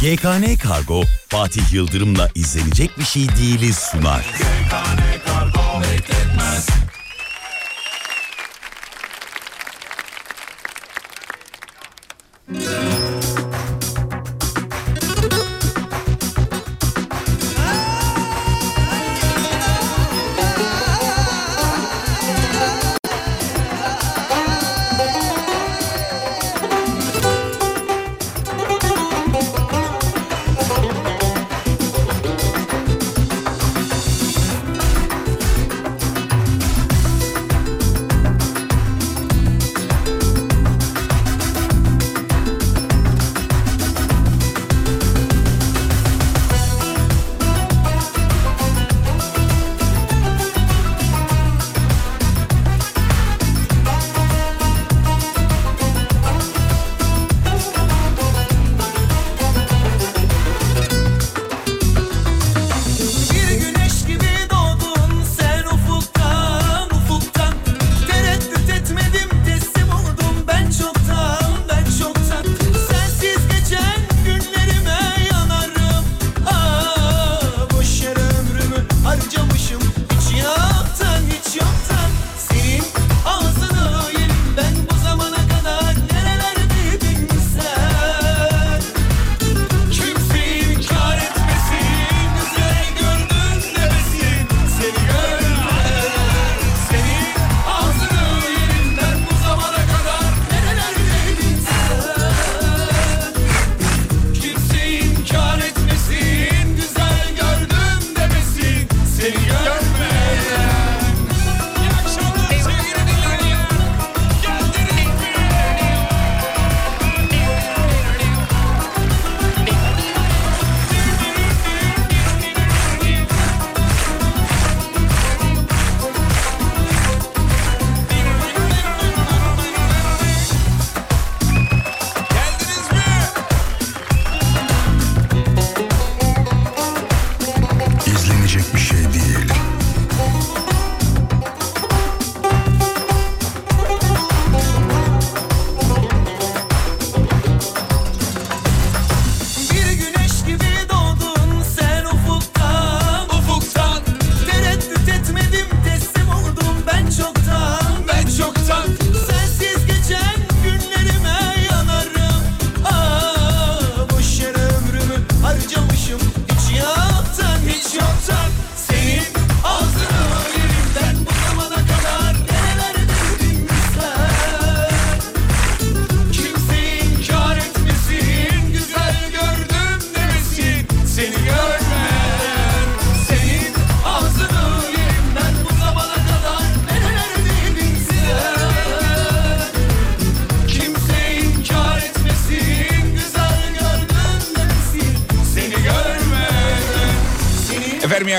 GKN Kargo Fatih Yıldırım'la izlenecek bir şey değiliz sunar. GKN Kargo bekletmez.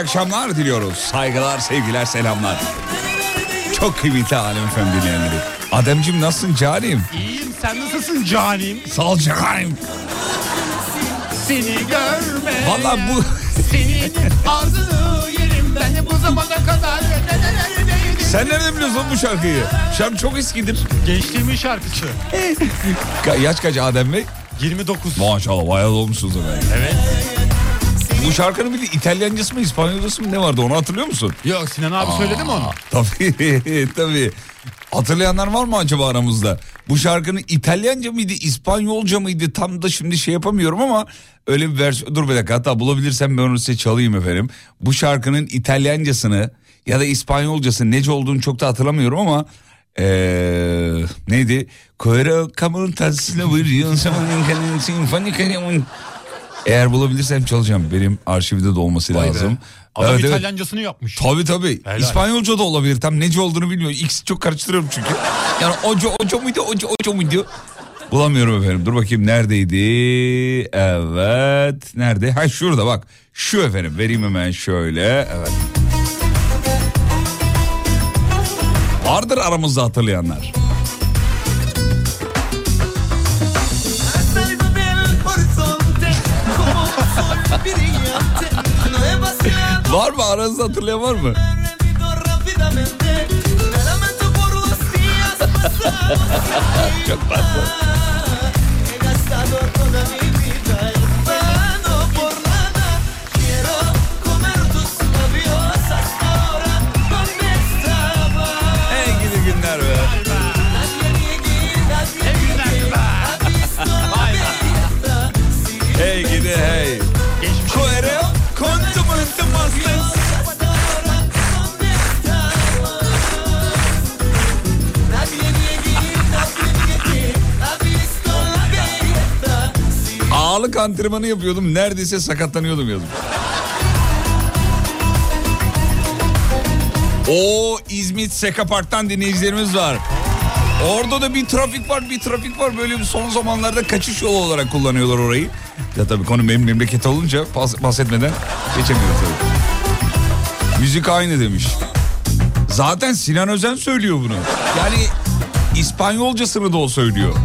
Akşamlar diliyoruz. Saygılar, sevgiler, selamlar. Çok kıymetli Alem Efem dinleyenleri. Ademciğim nasılsın canim? İyiyim sen nasılsın canim? Sağ ol canim. Seni görme. Valla bu... Senin ağzını yerim ben bu zamana kadar. Sen nereden biliyorsun bu şarkıyı? Şarkı çok eskidir. Gençliğimin şarkısı. Yaş kaç Adem Bey? 29. Maşallah bayağı olmuşsunuz efendim. Evet. Bu şarkının bir de İtalyancası mı İspanyolcası mı ne vardı onu hatırlıyor musun? Yok Sinan abi Aa, söyledi mi onu? Tabii tabii. Hatırlayanlar var mı acaba aramızda? Bu şarkının İtalyanca mıydı, İspanyolca mıydı tam da şimdi şey yapamıyorum ama öyle bir versiyon... Dur bir dakika hatta bulabilirsem ben onu size çalayım efendim. Bu şarkının İtalyancasını ya da İspanyolcası nece olduğunu çok da hatırlamıyorum ama... Ee, neydi? Eğer bulabilirsem çalacağım. Benim arşivde de olması Vay lazım. Be. Adam evet, İtalyancasını evet. yapmış. Tabii tabii. Helal. İspanyolca da olabilir. Tam nece olduğunu bilmiyorum. İkisi çok karıştırıyorum çünkü. Yani oco oco muydu oco oco muydu? Bulamıyorum efendim. Dur bakayım neredeydi? Evet. Nerede? Ha şurada bak. Şu efendim. Vereyim hemen şöyle. Evet. Vardır aramızda hatırlayanlar. Var mı aranızda hatırlayan var mı? Çok tatlı. Ağırlık antrenmanı yapıyordum. Neredeyse sakatlanıyordum yazım. O İzmit Seka Park'tan dinleyicilerimiz var. Orada da bir trafik var bir trafik var böyle bir son zamanlarda kaçış yolu olarak kullanıyorlar orayı. Ya tabii konu benim memleket olunca bahs- bahsetmeden geçemiyorum tabii. Müzik aynı demiş. Zaten Sinan Özen söylüyor bunu. Yani İspanyolcasını da o söylüyor.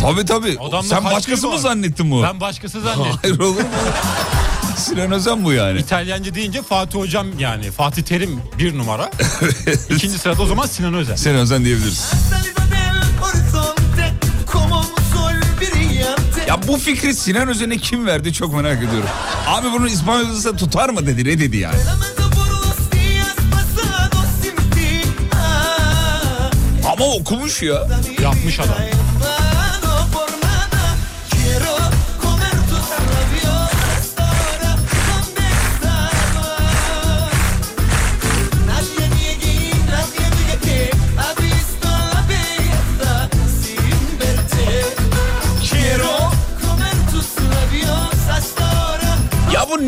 Tabii tabii. Adamda Sen başkası mı zannettin bu? Ben başkası zannettim. Hayır olur mu? Sinan Özen bu yani. İtalyanca deyince Fatih Hocam yani Fatih Terim bir numara. İkinci sırada o zaman Sinan Özen. Sinan Özen diyebiliriz. Ya bu fikri Sinan Özen'e kim verdi çok merak ediyorum. Abi bunun İspanyolcası tutar mı dedi ne dedi yani. Ama okumuş ya. Yapmış adam.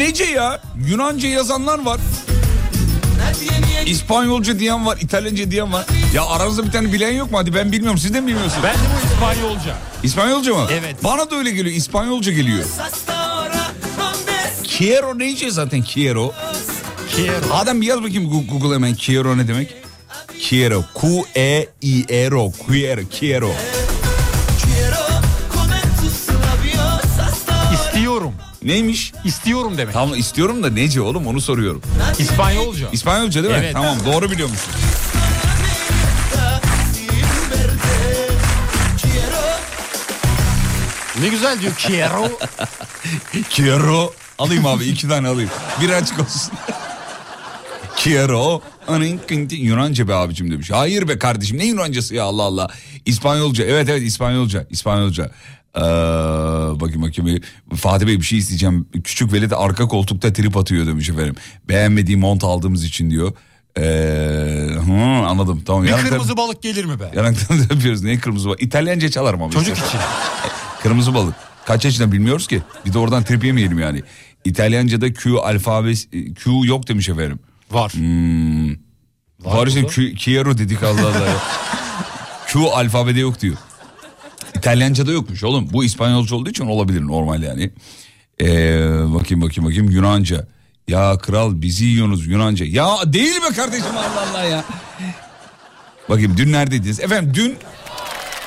Nece ya? Yunanca yazanlar var. İspanyolca diyen var, İtalyanca diyen var. Ya aranızda bir tane bilen yok mu? Hadi ben bilmiyorum. Siz de mi bilmiyorsunuz? Ben de bu İspanyolca. İspanyolca mı? Evet. Bana da öyle geliyor. İspanyolca geliyor. Hasta ahora, ¿dónde Quiero nece zaten quiero. Quiero. Adem bir yaz bakayım Google hemen quiero ne demek? Quiero. Q-E-I-R-O. Quiero. Quiero. quiero Neymiş? İstiyorum demek. Tamam istiyorum da nece oğlum onu soruyorum. İspanyolca. İspanyolca değil mi? Evet. Tamam doğru biliyormuşsun. Ne güzel diyor quiero. Quiero. Alayım abi iki tane alayım. Bir açık olsun. Quiero. Yunanca be abicim demiş. Hayır be kardeşim ne Yunancası ya Allah Allah. İspanyolca evet evet İspanyolca. İspanyolca. Ee, bakayım bakayım. Fatih Bey bir şey isteyeceğim. Küçük Veli de arka koltukta trip atıyor demiş efendim. Beğenmediği mont aldığımız için diyor. Ee, hı, anladım tamam. Bir Yanaktan- kırmızı balık gelir mi be? Yanaktan yapıyoruz. Ne kırmızı balık? İtalyanca çalarım ama. Çocuk işte. için. Kırmızı balık. Kaç yaşında bilmiyoruz ki. Bir de oradan trip yemeyelim yani. İtalyanca'da Q alfabesi Q yok demiş efendim. Var. Var Var. Q, Quiero dedik Allah Allah. Q alfabede yok diyor. İtalyanca'da yokmuş oğlum. Bu İspanyolca olduğu için olabilir normal yani. Ee, bakayım bakayım bakayım Yunanca. Ya kral bizi yiyorsunuz Yunanca. Ya değil mi kardeşim Allah Allah ya. Bakayım dün neredeydiniz? Efendim dün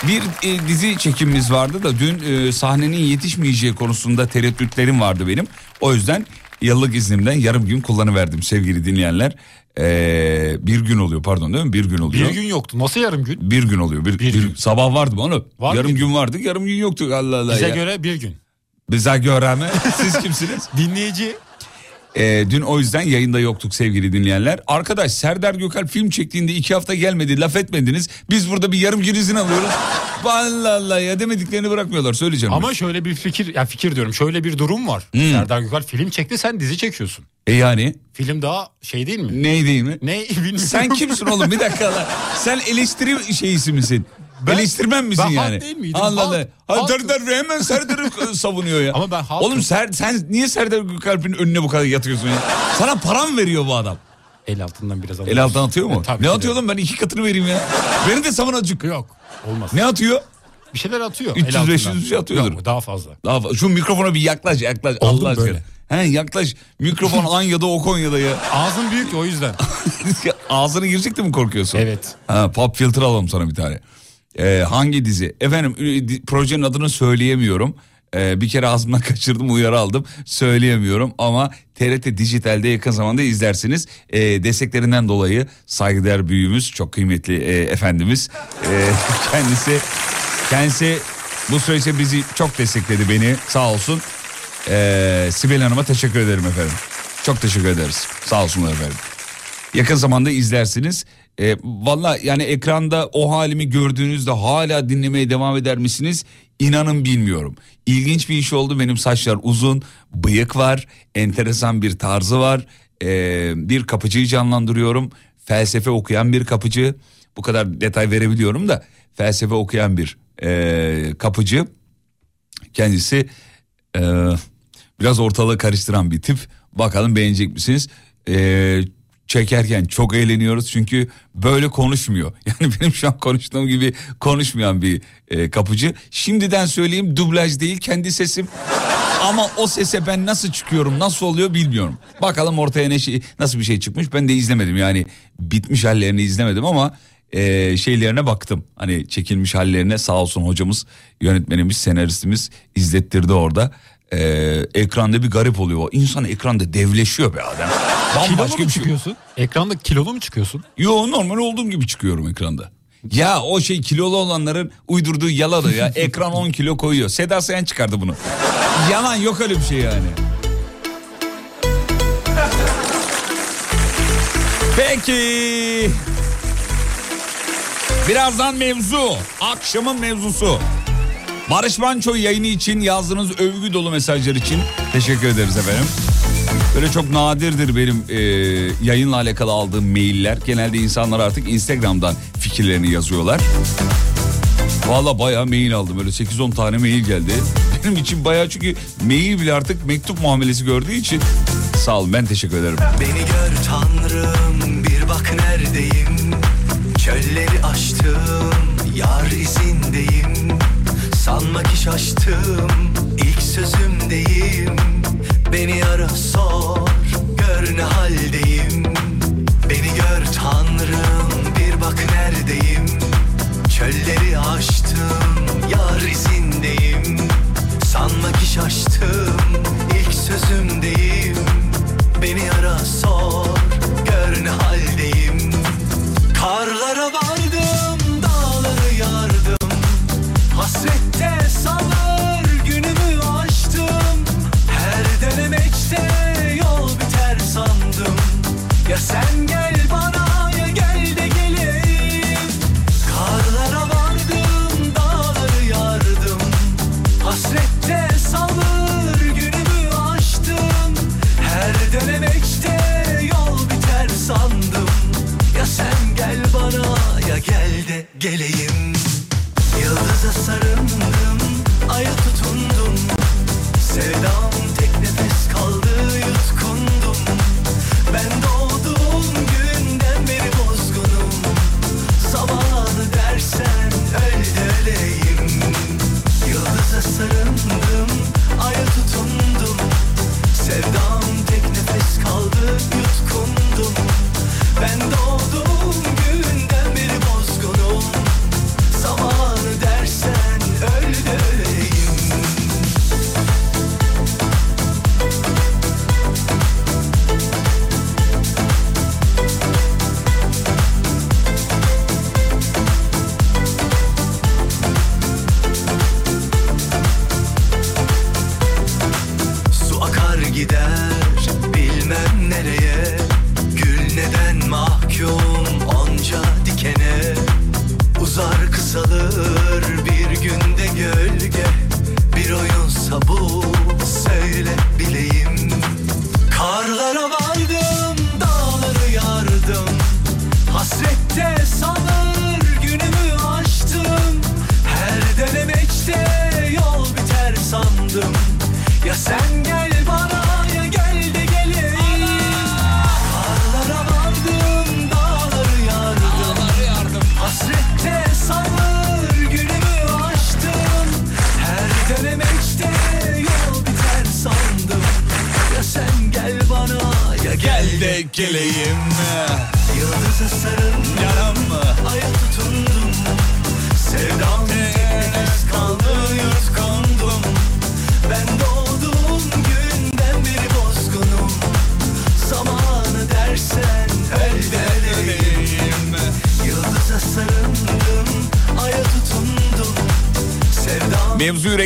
bir e, dizi çekimimiz vardı da dün e, sahnenin yetişmeyeceği konusunda tereddütlerim vardı benim. O yüzden yıllık iznimden yarım gün kullanıverdim sevgili dinleyenler. Ee, bir gün oluyor pardon değil mi? Bir gün oluyor. Bir gün yoktu. Nasıl yarım gün? Bir gün oluyor. Bir, Bir bir- gün. sabah vardı onu? Var yarım mıydı? gün vardı, yarım gün yoktu. Allah Allah Bize ya. göre bir gün. Bize göre mi? Siz kimsiniz? Dinleyici Ee, dün o yüzden yayında yoktuk sevgili dinleyenler. Arkadaş Serdar Gökal film çektiğinde iki hafta gelmedi laf etmediniz. Biz burada bir yarım gün izin alıyoruz. Allah Allah ya demediklerini bırakmıyorlar söyleyeceğim. ama şöyle bir fikir ya fikir diyorum şöyle bir durum var. Hmm. Serdar Gökal film çekti sen dizi çekiyorsun. E yani Film daha şey değil mi? ne değil mi? Ne bilmiyorum. Sen kimsin oğlum bir dakika lan. Sen eleştiri şeyisi misin? Ben- Eleştirmen misin ben yani? değil miydim? Allah Allah. Halk-. Serdar Bey hemen Serdar'ı savunuyor ya. Ama ben halkım. Oğlum Ser, sen niye Serdar Gökalp'in önüne bu kadar yatıyorsun ya? Sana para mı veriyor bu adam? El altından biraz El alttan atıyor mu? E, tabii ne atıyor lan ben iki katını vereyim ya. Beni de savun azıcık. Yok olmaz. Ne atıyor? Bir şeyler atıyor. 300, el altından. 500 bir şey atıyordur. Yok, daha fazla. Daha fa- Şu mikrofona bir yaklaş yaklaş. Oldum Allah aşkına. böyle. He yaklaş. Mikrofon Anya'da o Konya'da ya. Ağzın büyük o yüzden. Ağzına girecek de mi korkuyorsun? Evet. Ha, pop filter alalım sana bir tane. Ee, hangi dizi? Efendim di- projenin adını söyleyemiyorum. Ee, bir kere ağzımdan kaçırdım uyarı aldım. Söyleyemiyorum ama TRT Dijital'de yakın zamanda izlersiniz. Ee, desteklerinden dolayı saygıdeğer büyüğümüz çok kıymetli e, efendimiz. Ee, kendisi kendisi bu süreçte bizi çok destekledi beni sağ olsun. Ee, Sibel Hanım'a teşekkür ederim efendim. Çok teşekkür ederiz. Sağ olsunlar efendim. Yakın zamanda izlersiniz. E, Valla yani ekranda o halimi gördüğünüzde hala dinlemeye devam eder misiniz? İnanın bilmiyorum. İlginç bir iş oldu. Benim saçlar uzun, bıyık var, enteresan bir tarzı var. Ee, bir kapıcıyı canlandırıyorum. Felsefe okuyan bir kapıcı. Bu kadar detay verebiliyorum da felsefe okuyan bir ee, kapıcı. Kendisi ee, biraz ortalığı karıştıran bir tip. Bakalım beğenecek misiniz? Ee, çekerken çok eğleniyoruz çünkü böyle konuşmuyor. Yani benim şu an konuştuğum gibi konuşmayan bir e, kapıcı. Şimdiden söyleyeyim dublaj değil kendi sesim. Ama o sese ben nasıl çıkıyorum nasıl oluyor bilmiyorum. Bakalım ortaya ne şey, nasıl bir şey çıkmış ben de izlemedim yani bitmiş hallerini izlemedim ama e, şeylerine baktım. Hani çekilmiş hallerine sağ olsun hocamız yönetmenimiz senaristimiz izlettirdi orada. E, ekranda bir garip oluyor. o. İnsan ekranda devleşiyor be adam. Bambaşka mu bir şey. çıkıyorsun? Ekranda kilolu mu çıkıyorsun? Yo normal olduğum gibi çıkıyorum ekranda. Ya o şey kilolu olanların uydurduğu yaladı ya. Ekran 10 kilo koyuyor. Seda Sayan çıkardı bunu. Yalan yok öyle bir şey yani. Peki. Birazdan mevzu. Akşamın mevzusu. Barış Manço yayını için yazdığınız övgü dolu mesajlar için teşekkür ederiz efendim. Böyle çok nadirdir benim e, yayınla alakalı aldığım mailler. Genelde insanlar artık Instagram'dan fikirlerini yazıyorlar. Valla bayağı mail aldım. Böyle 8-10 tane mail geldi. Benim için bayağı çünkü mail bile artık mektup muamelesi gördüğü için sağ olun ben teşekkür ederim. Beni gör tanrım bir bak neredeyim Çölleri aştım yar izindeyim Sanma ki şaştım ilk sözümdeyim Beni ara sor gör ne haldeyim. Beni gör tanrım bir bak neredeyim. Çölleri aştım yar izindeyim. Sanma ki şaştım ilk sözümdeyim Beni ara sor gör ne haldeyim. Karlara vardım Hasrette sabır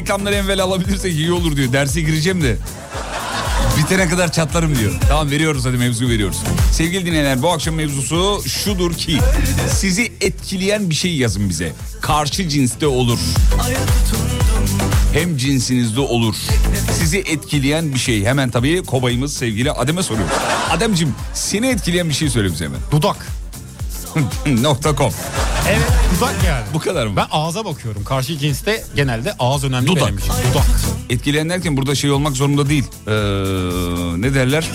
Reklamdan evvel alabilirsek iyi olur diyor. Derse gireceğim de. Bitene kadar çatlarım diyor. Tamam veriyoruz hadi mevzu veriyoruz. Sevgili dinleyenler bu akşam mevzusu şudur ki sizi etkileyen bir şey yazın bize. Karşı cinste olur. hem cinsinizde olur. Sizi etkileyen bir şey. Hemen tabii kobayımız sevgili Adem'e soruyor. Adem'cim seni etkileyen bir şey söyle bize hemen. Dudak. Nokta com. Evet dudak yani. Bu kadar mı? Ben ağza bakıyorum. Karşı cinste genelde ağız önemli Dudak. benim için. Dudak. Etkileyen derken burada şey olmak zorunda değil. Ee, ne derler?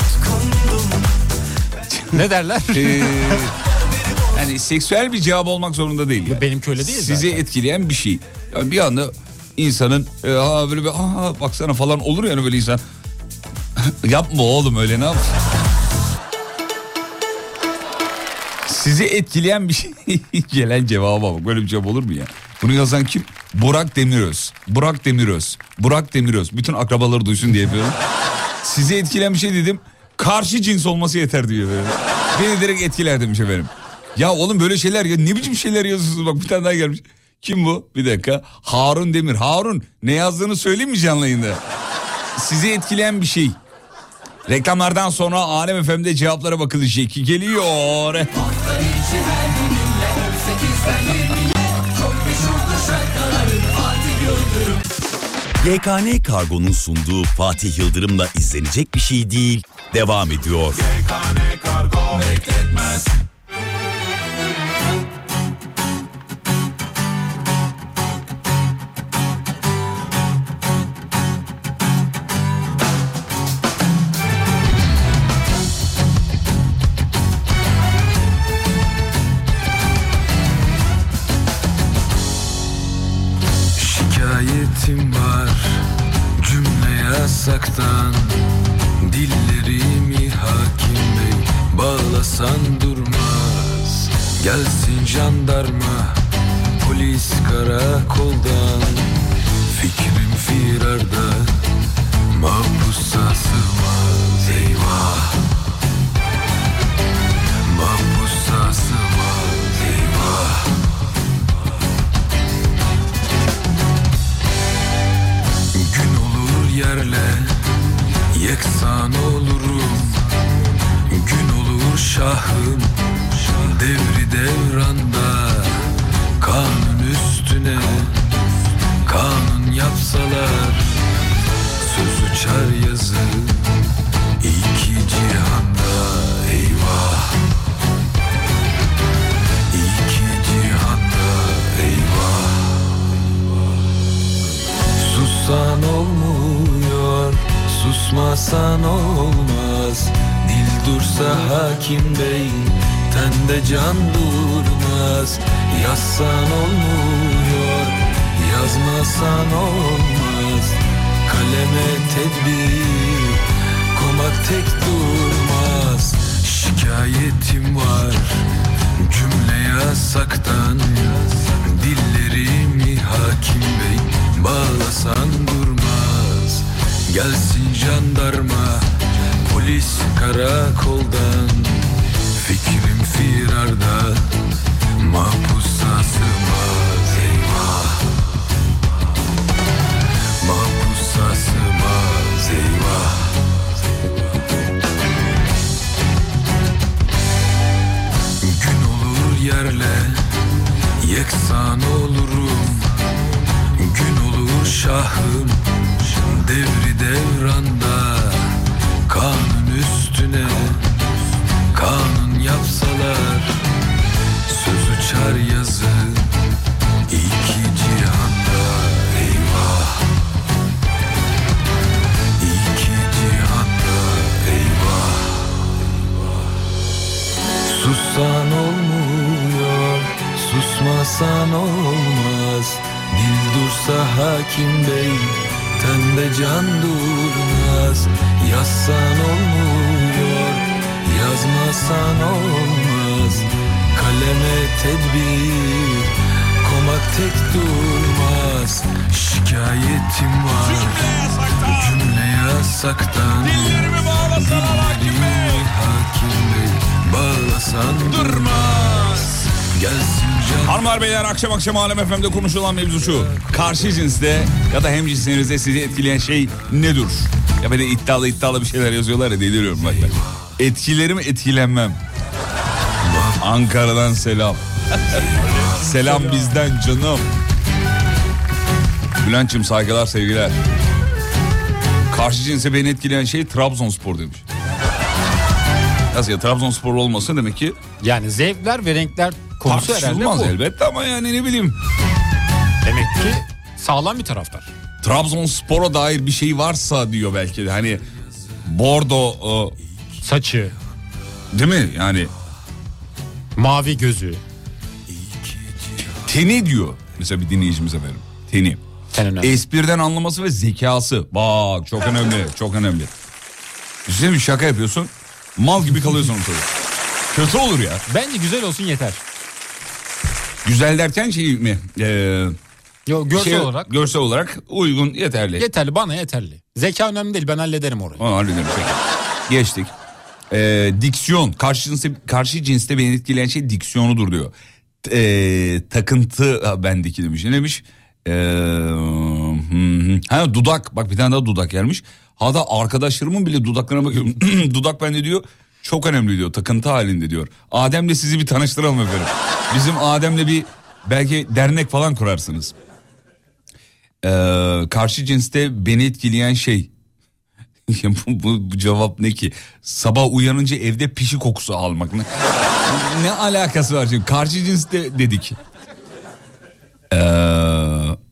ne derler? Ee, yani seksüel bir cevap olmak zorunda değil. Yani. Benimki öyle değil Sizi zaten. etkileyen bir şey. Yani bir anda insanın e, ha böyle bir aa baksana falan olur yani böyle insan. Yapma oğlum öyle ne yap? Sizi etkileyen bir şey. Gelen cevaba bak. Böyle bir cevap olur mu ya? Bunu yazan kim? Burak Demiröz. Burak Demiröz. Burak Demiröz. Bütün akrabaları duysun diye yapıyorum. Sizi etkileyen bir şey dedim. Karşı cins olması yeter diyor böyle. Beni direkt etkiler demiş efendim. Ya oğlum böyle şeyler ya ne biçim şeyler yazıyorsunuz bak bir tane daha gelmiş. Kim bu? Bir dakika. Harun Demir. Harun ne yazdığını söyleyeyim mi canlı yayında? Sizi etkileyen bir şey. Reklamlardan sonra Alem FM'de cevaplara bakılacak. Geliyor. YKN Kargo'nun sunduğu Fatih Yıldırım'la izlenecek bir şey değil. Devam ediyor. Şikayetim yasaktan Dillerimi hakim bey bağlasan durmaz. Gelsin jandarma polis karakoldan. Fikrim firarda mahpusa sığmaz Eyvah. Mahpusa sığmaz Eyvah. Gün olur yerle yeksan olurum Gün olur şahım devri devranda Kanun üstüne. Kanun yapsalar Söz uçar yazı susmasan olmaz. Dil dursa hakim bey, tende can durmaz. Yazsan olmuyor, yazmasan olmaz. Kaleme tedbir, komak tek durmaz. Şikayetim var, cümle yasaktan. Dillerimi hakim bey bağlasan durmaz Gelsin jandarma polis karakoldan. Fikrim firarda mahpusa sığmaz eyvah. Mahpusa sığmaz eyvah. Gün olur yerle yeksan olurum şahım devri devranda Kanun üstüne kanun yapsalar Söz uçar yazı iki cihanda. Eyvah! İki cihanda eyvah! Sussan olmuyor, susmasan olmaz dursa hakim bey, tende can durmaz. Yazsan olmuyor, yazmasan olmaz. Kaleme tedbir, komak tek durmaz. Şikayetim var, cümle yasaktan. Dillerimi bağlasan hakim bey. Bağlasan durmaz. Gelsin can Hanımlar beyler akşam akşam Alem FM'de konuşulan mevzu şu. Karşı cinste ya da hem cinsinizde sizi etkileyen şey nedir? Ya böyle iddialı iddialı bir şeyler yazıyorlar ya deliriyorum bak. Etkilerim etkilenmem. Ankara'dan selam. selam bizden canım. Bülent'ciğim saygılar sevgiler. Karşı cinse beni etkileyen şey Trabzonspor demiş. Nasıl ya Trabzonspor olmasa demek ki Yani zevkler ve renkler konusu herhalde bu. elbette ama yani ne bileyim. Demek ki sağlam bir taraftar. Trabzonspor'a dair bir şey varsa diyor belki de hani Bordo Saçı, e, değil mi yani mavi gözü. teni diyor mesela bir dinleyicimiz efendim teni. En önemli. Espriden anlaması ve zekası bak çok önemli çok önemli. Düşünsene bir şaka yapıyorsun mal gibi kalıyorsun ortada. Kötü olur ya. Bence güzel olsun yeter. Güzel derken şey mi? Ee, Yo, görsel şey- olarak Görsel olarak uygun yeterli. yeterli bana yeterli. Zeka önemli değil ben hallederim orayı. Onu hallederim peki. Geçtik. Ee, diksiyon. Karşı cinste, karşı cinste beni etkileyen şey diksiyonudur diyor. Ee, takıntı ha, bendeki demiş. Ne demiş? Ee, hı. ha, dudak. Bak bir tane daha dudak gelmiş. Hatta arkadaşlarımın bile dudaklarına bakıyorum. dudak bende diyor. Çok önemli diyor. Takıntı halinde diyor. Adem'le sizi bir tanıştıralım efendim. Bizim Adem'le bir belki dernek falan kurarsınız. Ee, karşı cinste beni etkileyen şey bu, bu, bu cevap ne ki? Sabah uyanınca evde pişi kokusu almak. Ne, ne alakası var şimdi? Karşı cinste dedik. Ee,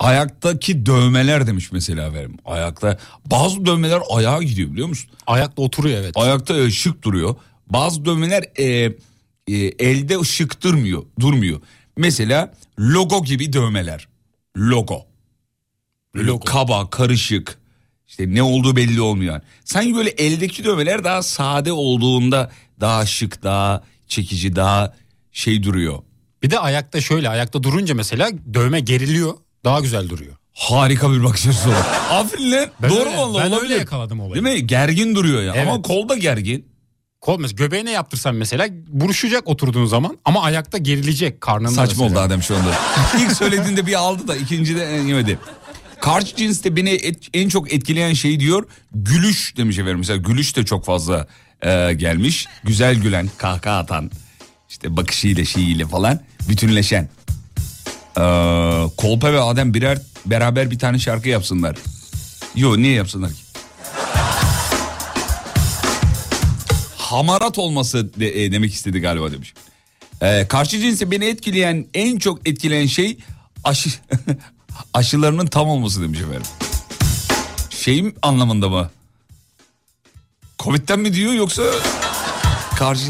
ayaktaki dövmeler demiş mesela efendim. Ayakta bazı dövmeler ayağa gidiyor biliyor musun? Ayakta oturuyor evet. Ayakta e, şık duruyor. Bazı dövmeler e, e, elde şık durmuyor, durmuyor. Mesela logo gibi dövmeler. Logo. Logo. kaba, karışık. İşte ne olduğu belli olmuyor. Sanki böyle eldeki dövmeler daha sade olduğunda daha şık, daha çekici, daha şey duruyor. Bir de ayakta şöyle ayakta durunca mesela dövme geriliyor. Daha güzel duruyor. Harika bir bakış açısı olur. Aferin lan. Ben Doğru öyle- vallahi ben öyle olabilir. yakaladım olayı. Değil mi? Gergin duruyor ya. Ama Evet. kolda gergin. Kol mesela göbeğine yaptırsan mesela buruşacak oturduğun zaman ama ayakta gerilecek karnında Saçma mesela. oldu Adem şu anda. İlk söylediğinde bir aldı da ikincide yemedi. Karşı cinste beni et- en çok etkileyen şey diyor gülüş demiş efendim. Mesela gülüş de çok fazla e, gelmiş. Güzel gülen, kahkaha atan, işte bakışıyla şeyiyle falan bütünleşen. E, Kolpa ve Adem birer beraber bir tane şarkı yapsınlar. Yo niye yapsınlar ki? Hamarat olması de- e, demek istedi galiba demiş. Ee, karşı cinse beni etkileyen en çok etkileyen şey aşı aşılarının tam olması demiş efendim. Şeyim anlamında mı? Covid'den mi diyor yoksa karşı...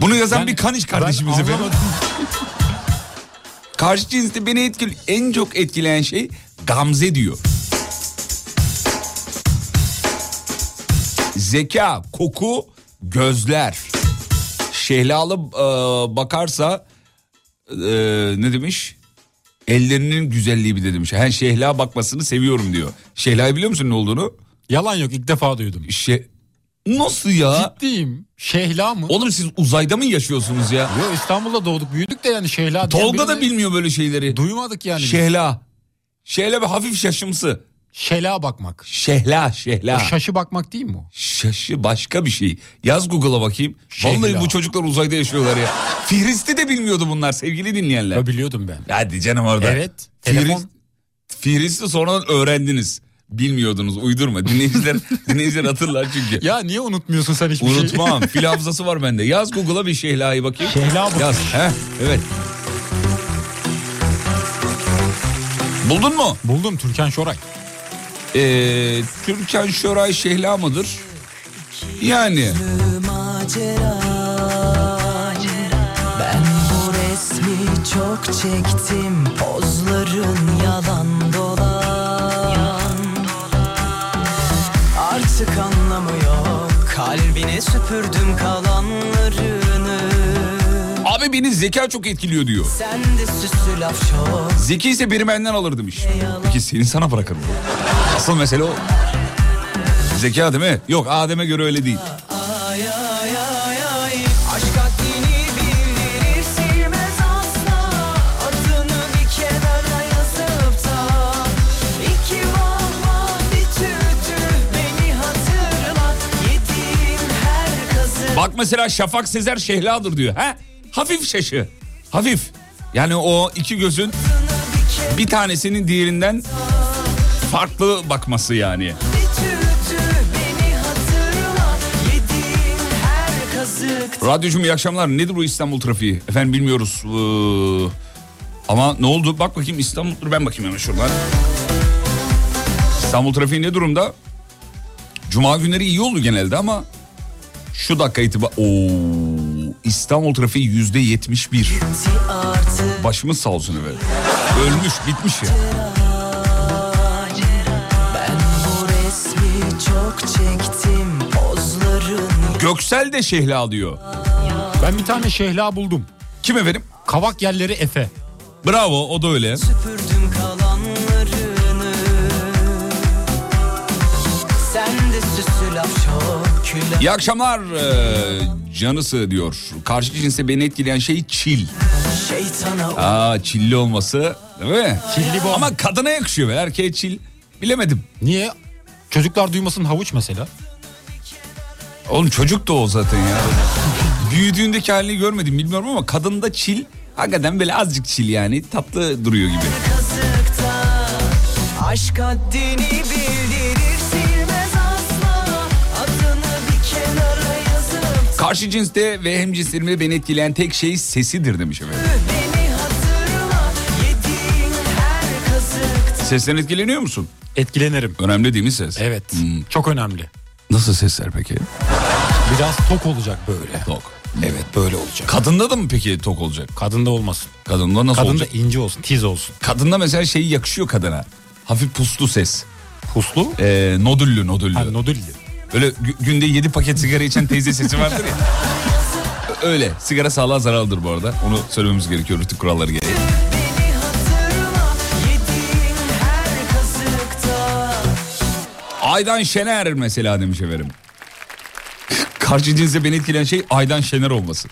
Bunu yazan Yani bir kaniş ben kardeşimiz efendim. Karşı cinste beni etkili, en çok etkileyen şey Gamze diyor. Zeka, koku, gözler. Şehlalı e, bakarsa e, ne demiş? Ellerinin güzelliği bir de demiş. Her şehla bakmasını seviyorum diyor. Şehla'yı biliyor musun ne olduğunu? Yalan yok ilk defa duydum. Şey, nasıl ya? Ciddiyim. Şehla mı? Oğlum siz uzayda mı yaşıyorsunuz ya? Yo İstanbul'da doğduk büyüdük de yani Şehla Tolga da bilmiyor böyle şeyleri. Duymadık yani. Şehla. Şehla bir hafif şaşımsı. Şela bakmak. Şehla, şehla. O şaşı bakmak değil mi o? Şaşı başka bir şey. Yaz Google'a bakayım. Şehla. Vallahi bu çocuklar uzayda yaşıyorlar ya. Fihristi de bilmiyordu bunlar sevgili dinleyenler. Ya biliyordum ben. Hadi canım orada. Evet. Telefon. Fihristi sonradan öğrendiniz. Bilmiyordunuz uydurma. Dinleyiciler, dinleyiciler hatırlar çünkü. Ya niye unutmuyorsun sen hiçbir şeyi? Unutmam. Fil hafızası var bende. Yaz Google'a bir Şehla'yı bakayım. Şehla bakıyor. Yaz. Heh, evet. Buldun mu? Buldum Türkan Şoray. Ee, Türkan Şoray Şehla mıdır? Yani. macera Ben bu resmi çok çektim Pozların yalan dolan Artık anlamı yok Kalbine süpürdüm kalanlarını Abi beni zeka çok etkiliyor diyor. Sen de süslü laf çok Zeki ise biri benden alır demiş. Peki seni sana bırakırım. Asıl mesele o. Zeka değil mi? Yok Adem'e göre öyle değil. Ay mesela Şafak Sezer Şehla'dır diyor. He? Hafif şaşı. Hafif. Yani o iki gözün bir tanesinin diğerinden farklı bakması yani. Radyocum iyi akşamlar. Nedir bu İstanbul trafiği? Efendim bilmiyoruz. Ee, ama ne oldu? Bak bakayım İstanbul. Dur ben bakayım hemen şuradan. İstanbul trafiği ne durumda? Cuma günleri iyi oldu genelde ama şu dakika itibar... Oo, İstanbul trafiği yüzde yetmiş bir. Başımız sağ olsun efendim. Ölmüş bitmiş ya. Göksel de şehla diyor. Ben bir tane şehla buldum. Kim efendim? Kavak yerleri Efe. Bravo o da öyle. süpürdüm kalanlarını Sen de süsü laf çok İyi akşamlar ee, canısı diyor. Karşı cinste beni etkileyen şey çil. Aa çilli olması değil mi? Çilli bu. Ama kadına yakışıyor ve erkeğe çil. Bilemedim. Niye? Çocuklar duymasın havuç mesela. Oğlum çocuk da o zaten ya. Büyüdüğündeki halini görmedim bilmiyorum ama kadında çil hakikaten böyle azıcık çil yani tatlı duruyor gibi. Aşk haddini bildirir Karşı cinste ve hem cinslerimde beni etkileyen tek şey sesidir demiş efendim. Sesten etkileniyor musun? Etkilenirim. Önemli değil mi ses? Evet. Hmm. Çok önemli. Nasıl sesler peki? Biraz tok olacak böyle. Tok. Evet böyle olacak. Kadında da mı peki tok olacak? Kadında olmasın. Kadında nasıl Kadında olacak? ince olsun, tiz olsun. Kadında mesela şeyi yakışıyor kadına. Hafif puslu ses. Puslu. Ee, nodüllü nodüllü. Ha, nodülli. Böyle gü- günde 7 paket sigara içen teyze sesi vardır ya. Öyle. Sigara sağlığa zararlıdır bu arada. Onu söylememiz gerekiyor rütük kuralları gereği. Aydan Şener mesela demiş efendim. Karşı cinsle beni etkileyen şey Aydan Şener olması.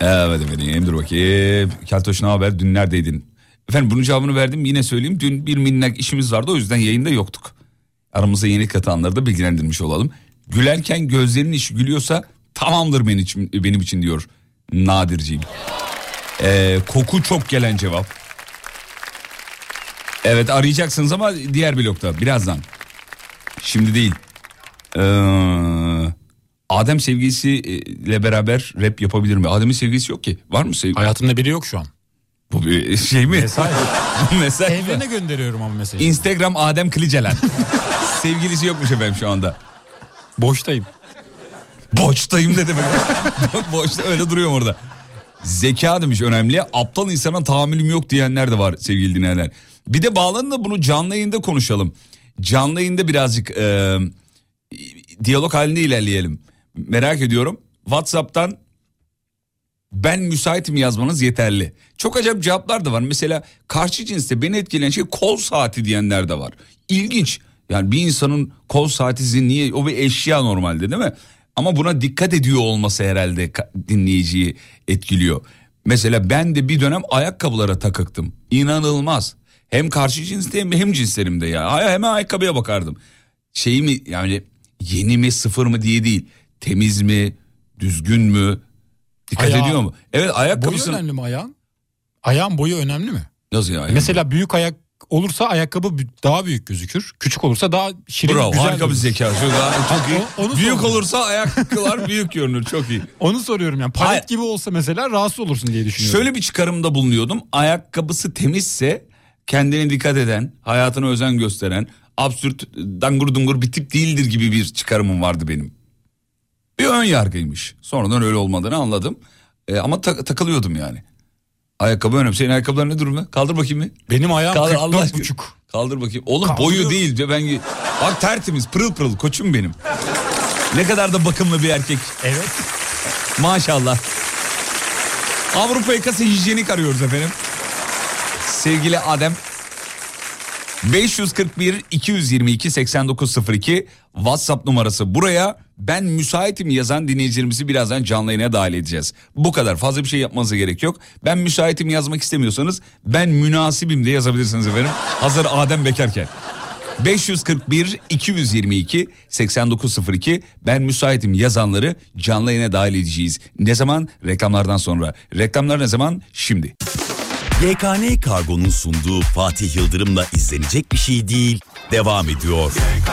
Evet efendim dur bakayım. Keltoş ne haber dün neredeydin? Efendim bunun cevabını verdim yine söyleyeyim. Dün bir minnak işimiz vardı o yüzden yayında yoktuk. Aramıza yeni katılanları da bilgilendirmiş olalım. Gülerken gözlerinin işi gülüyorsa tamamdır benim için, benim için diyor Nadirciğim. Ee, koku çok gelen cevap. Evet arayacaksınız ama diğer blokta birazdan. Şimdi değil. Ee, Adem sevgilisiyle beraber rap yapabilir mi? Adem'in sevgilisi yok ki. Var mı sevgilisi? Hayatımda biri yok şu an. Bu bir şey mi? Mesaj. Mesaj? Evrene gönderiyorum ama mesajı. Instagram Adem Kılıcelen. sevgilisi yokmuş efendim şu anda. Boştayım. Boştayım ne demek? Boşta öyle duruyorum orada. Zeka demiş önemli. Aptal insana tahammülüm yok diyenler de var sevgili dinleyenler. Bir de bağlanın da bunu canlı yayında konuşalım. Canlı yayında birazcık e, diyalog halinde ilerleyelim. Merak ediyorum. WhatsApp'tan ben müsaitim yazmanız yeterli. Çok acayip cevaplar da var. Mesela karşı cinste beni etkileyen şey kol saati diyenler de var. İlginç. Yani bir insanın kol saati niye o bir eşya normalde değil mi? Ama buna dikkat ediyor olması herhalde dinleyiciyi etkiliyor. Mesela ben de bir dönem ayakkabılara takıktım. İnanılmaz. Hem karşı cinste hem, hem cinslerimde ya. Hemen ayakkabıya bakardım. Şey mi yani yeni mi sıfır mı diye değil. Temiz mi, düzgün mü? Dikkat Ayağı- ediyor mu? Evet Boyu ayakkabısını... önemli mi ayağın? Ayağın boyu önemli mi? Nasıl yani? Mesela büyük ayak olursa ayakkabı daha büyük gözükür. Küçük olursa daha şirin Bravo güzel harika bir zeka. Çok, iyi. o- onu büyük sordum. olursa ayakkabılar büyük görünür çok iyi. Onu soruyorum yani. Palet Hayır. gibi olsa mesela rahatsız olursun diye düşünüyorum. Şöyle bir çıkarımda bulunuyordum. Ayakkabısı temizse kendine dikkat eden, hayatına özen gösteren, absürt, dangur dungur bir tip değildir gibi bir çıkarımım vardı benim. Bir ön yargıymış. Sonradan öyle olmadığını anladım. E, ama ta- takılıyordum yani. Ayakkabı önemli. Senin ayakkabılar ne durumda? Kaldır bakayım bir. Benim ayağım Kaldır, Allah 44 aşkına. buçuk. Kaldır bakayım. Oğlum boyu değil. Ben bak tertemiz, pırıl pırıl koçum benim. Ne kadar da bakımlı bir erkek. Evet. Maşallah. Avrupa yakası hijyenik arıyoruz efendim. Sevgili Adem. 541 222 8902 WhatsApp numarası buraya ben müsaitim yazan dinleyicilerimizi birazdan canlı yayına dahil edeceğiz. Bu kadar fazla bir şey yapmanıza gerek yok. Ben müsaitim yazmak istemiyorsanız ben münasibim de yazabilirsiniz efendim. Hazır Adem bekarken. 541 222 8902 ben müsaitim yazanları canlı yayına dahil edeceğiz. Ne zaman? Reklamlardan sonra. Reklamlar ne zaman? Şimdi. YKN Kargo'nun sunduğu Fatih Yıldırım'la izlenecek bir şey değil devam ediyor. Seni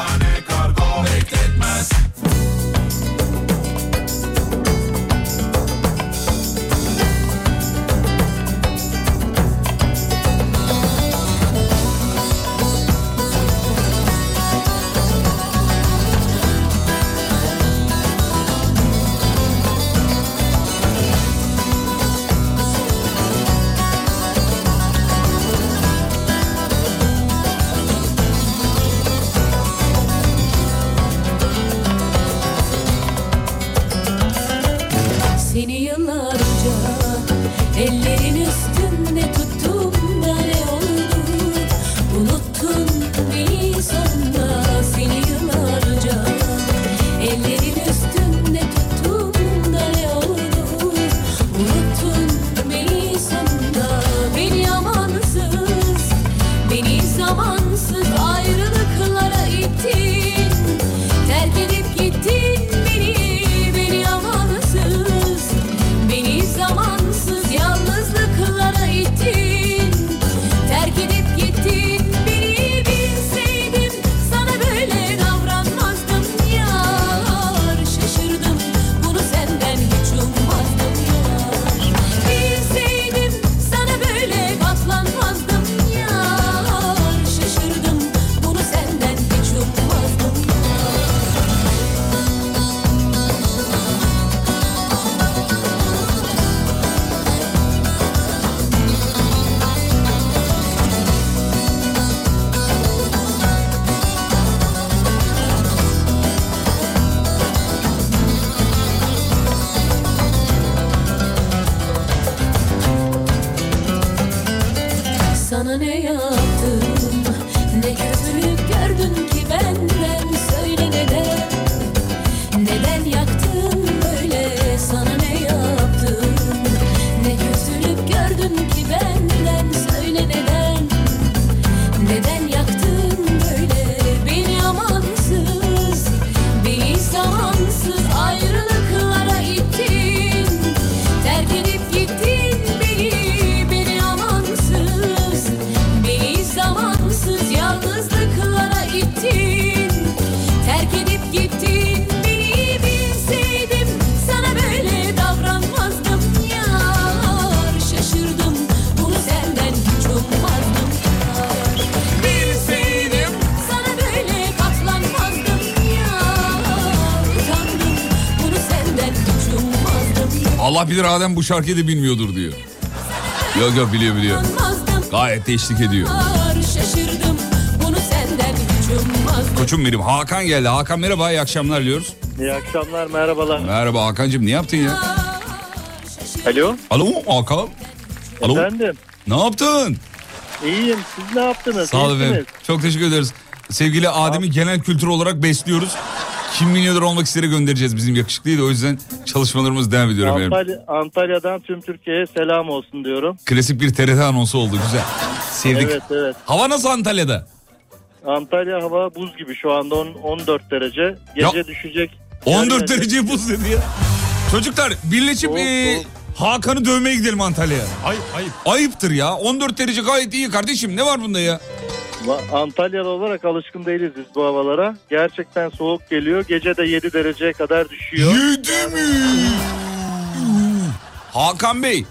Adem bu şarkıyı da bilmiyordur diyor. Yok yok biliyor biliyor. Gayet de eşlik ediyor. yar Şaşırdım bunu senden hiç ummazdım Koçum benim Hakan geldi. Hakan merhaba iyi akşamlar diliyoruz. İyi akşamlar merhabalar. Merhaba Hakan'cığım ne yaptın ya? Alo Alo Hakan. Alo. efendim Ne yaptın? iyiyim siz ne yaptınız? Sağ ol İyisiniz. efendim. Çok teşekkür ederiz. Sevgili Adem'i genel kültür olarak besliyoruz. Kim milyoner olmak istere göndereceğiz bizim yakışıklıyı da o yüzden çalışmalarımız devam ediyor efendim. Antalya, Antalya'dan tüm Türkiye'ye selam olsun diyorum. Klasik bir TRT anonsu oldu güzel. Sevdik. Evet evet. Hava nasıl Antalya'da? Antalya hava buz gibi şu anda on- 14 derece. Gece Ya- düşecek. 14 Yarın- derece buz dedi ya. Çocuklar birleşip Soğuk, e, soğuk. Hakan'ı dövmeye gidelim Antalya'ya. Hayır hayır. Ayıptır ya. 14 derece gayet iyi kardeşim. Ne var bunda ya? Antalyalı olarak alışkın değiliz biz bu havalara. Gerçekten soğuk geliyor. Gece de 7 dereceye kadar düşüyor. Yedi mi? Hakan Bey.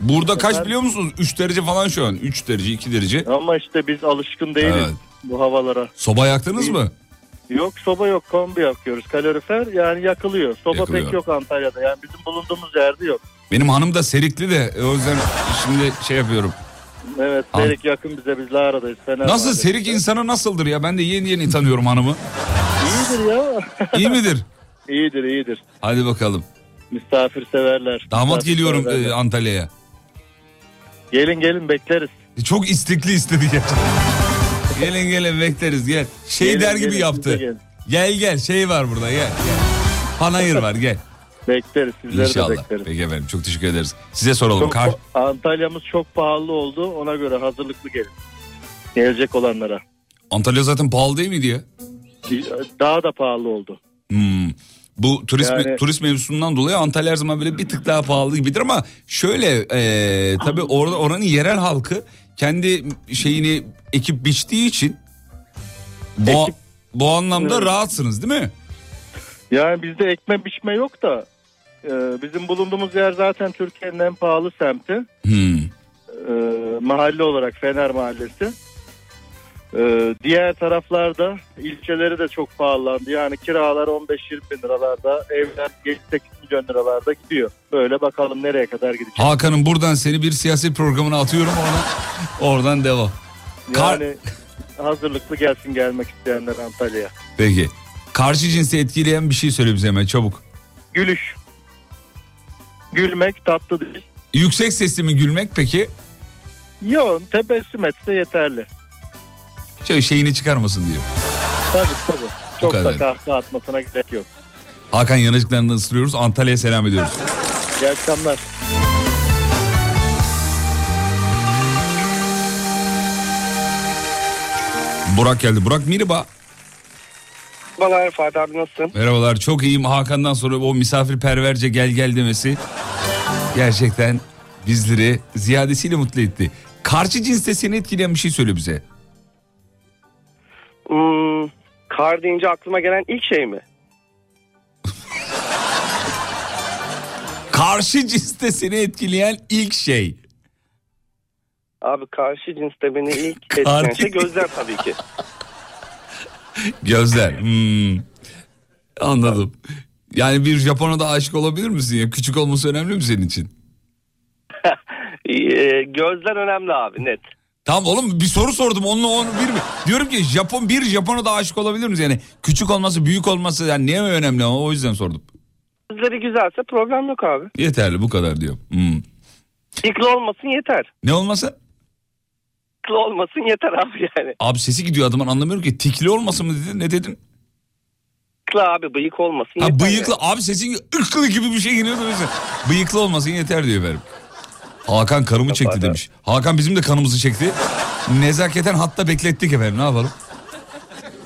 Burada kaç Efendim? biliyor musunuz? 3 derece falan şu an. 3 derece 2 derece. Ama işte biz alışkın değiliz Evet. bu havalara. Soba yaktınız mı? Yok soba yok kombi yakıyoruz. Kalorifer yani yakılıyor. Soba Yakılıyor. pek yok Antalya'da. Yani bizim bulunduğumuz yerde yok. Benim hanım da serikli de o yüzden şimdi şey yapıyorum. Evet Serik yakın bize biz Lara'dayız. Fener Nasıl Mahallesi'nde. serik insanı nasıldır ya? Ben de yeni yeni tanıyorum hanımı. İyidir ya. İyi midir? iyidir iyidir. Hadi bakalım. Misafirseverler. Damat geliyorum misafirseverler. e, Antalya'ya. Gelin gelin bekleriz. Çok istekli istedi gerçekten. gelin gelin bekleriz gel. Şey Gelin, der gibi gelin, yaptı. gelin. Gel gel şey var burada gel. gel. Panayır var gel. Bekleriz sizleri de İnşallah. bekleriz. Peki efendim çok teşekkür ederiz. Size soralım. Çok, Kar... Antalya'mız çok pahalı oldu. Ona göre hazırlıklı gelin. Gelecek olanlara. Antalya zaten pahalı değil miydi ya? Daha da pahalı oldu. Hmm. Bu turist Yani- turist mevzusundan dolayı Antalya her zaman böyle bir tık daha pahalı gibidir ama şöyle e, tabii orada oranın yerel halkı kendi şeyini ekip biçtiği için bu, Ekip- bu anlamda Evet. rahatsınız değil mi? Yani bizde ekme biçme yok da e, bizim bulunduğumuz yer zaten Türkiye'nin en pahalı semti. Hmm. E, mahalle olarak Fener Mahallesi. E, diğer taraflarda ilçeleri de çok pahalandı. Yani kiralar 15-20 bin liralarda, evler 7-8 milyon liralarda gidiyor. Böyle bakalım nereye kadar gidecek. Hakan'ım buradan seni bir siyasi programına atıyorum oradan, oradan devam. Kar- Yani hazırlıklı gelsin gelmek isteyenler Antalya'ya. Peki. Karşı cinsi etkileyen bir şey söyle bize hemen çabuk. Gülüş. Gülmek tatlı değil. Yüksek sesli mi gülmek peki? Yok tebessüm etse yeterli. Şöyle şeyini çıkarmasın diyor. Tabii tabii. Çok da kahkaha atmasına gerek yok. Hakan yanıcıklarından ısırıyoruz. Antalya'ya selam ediyoruz. İyi akşamlar. Burak geldi. Burak merhaba. Merhabalar Fatih abi nasılsın? Merhabalar çok iyiyim. Hakan'dan sonra o misafirperverce gel gel demesi gerçekten bizleri ziyadesiyle mutlu etti. Karşı cinste seni etkileyen bir şey söyle bize. Hmm, kar deyince aklıma gelen ilk şey mi? Karşı cinste seni etkileyen ilk şey. Abi karşı cinste beni ilk etkileyen şey gözler tabii ki. Gözler. Hmm. Anladım. Yani bir Japon'a da aşık olabilir misin? ya? Küçük olması önemli mi senin için? Ee, gözler önemli abi net. Tamam oğlum bir soru sordum onunla onu bir mi? Diyorum ki Japon bir Japon'a da aşık olabilir misin? Yani küçük olması büyük olması yani niye önemli ama o yüzden sordum. Gözleri güzelse problem yok abi. Yeterli bu kadar diyor. Hmm. Tikli olmasın yeter. Ne olması? Tikli olmasın yeter abi yani. Abi sesi gidiyor adamın anlamıyorum ki. Tikli olmasın mı dedin ne dedin? Tikli abi bıyık olmasın Ha bıyıklı abi sesin ıklı gibi bir şey geliyor. Bıyıklı olmasın yeter diyor efendim. Hakan karımı çekti Kapat, demiş. Hakan bizim de kanımızı çekti. Nezaketen hatta beklettik efendim ne yapalım.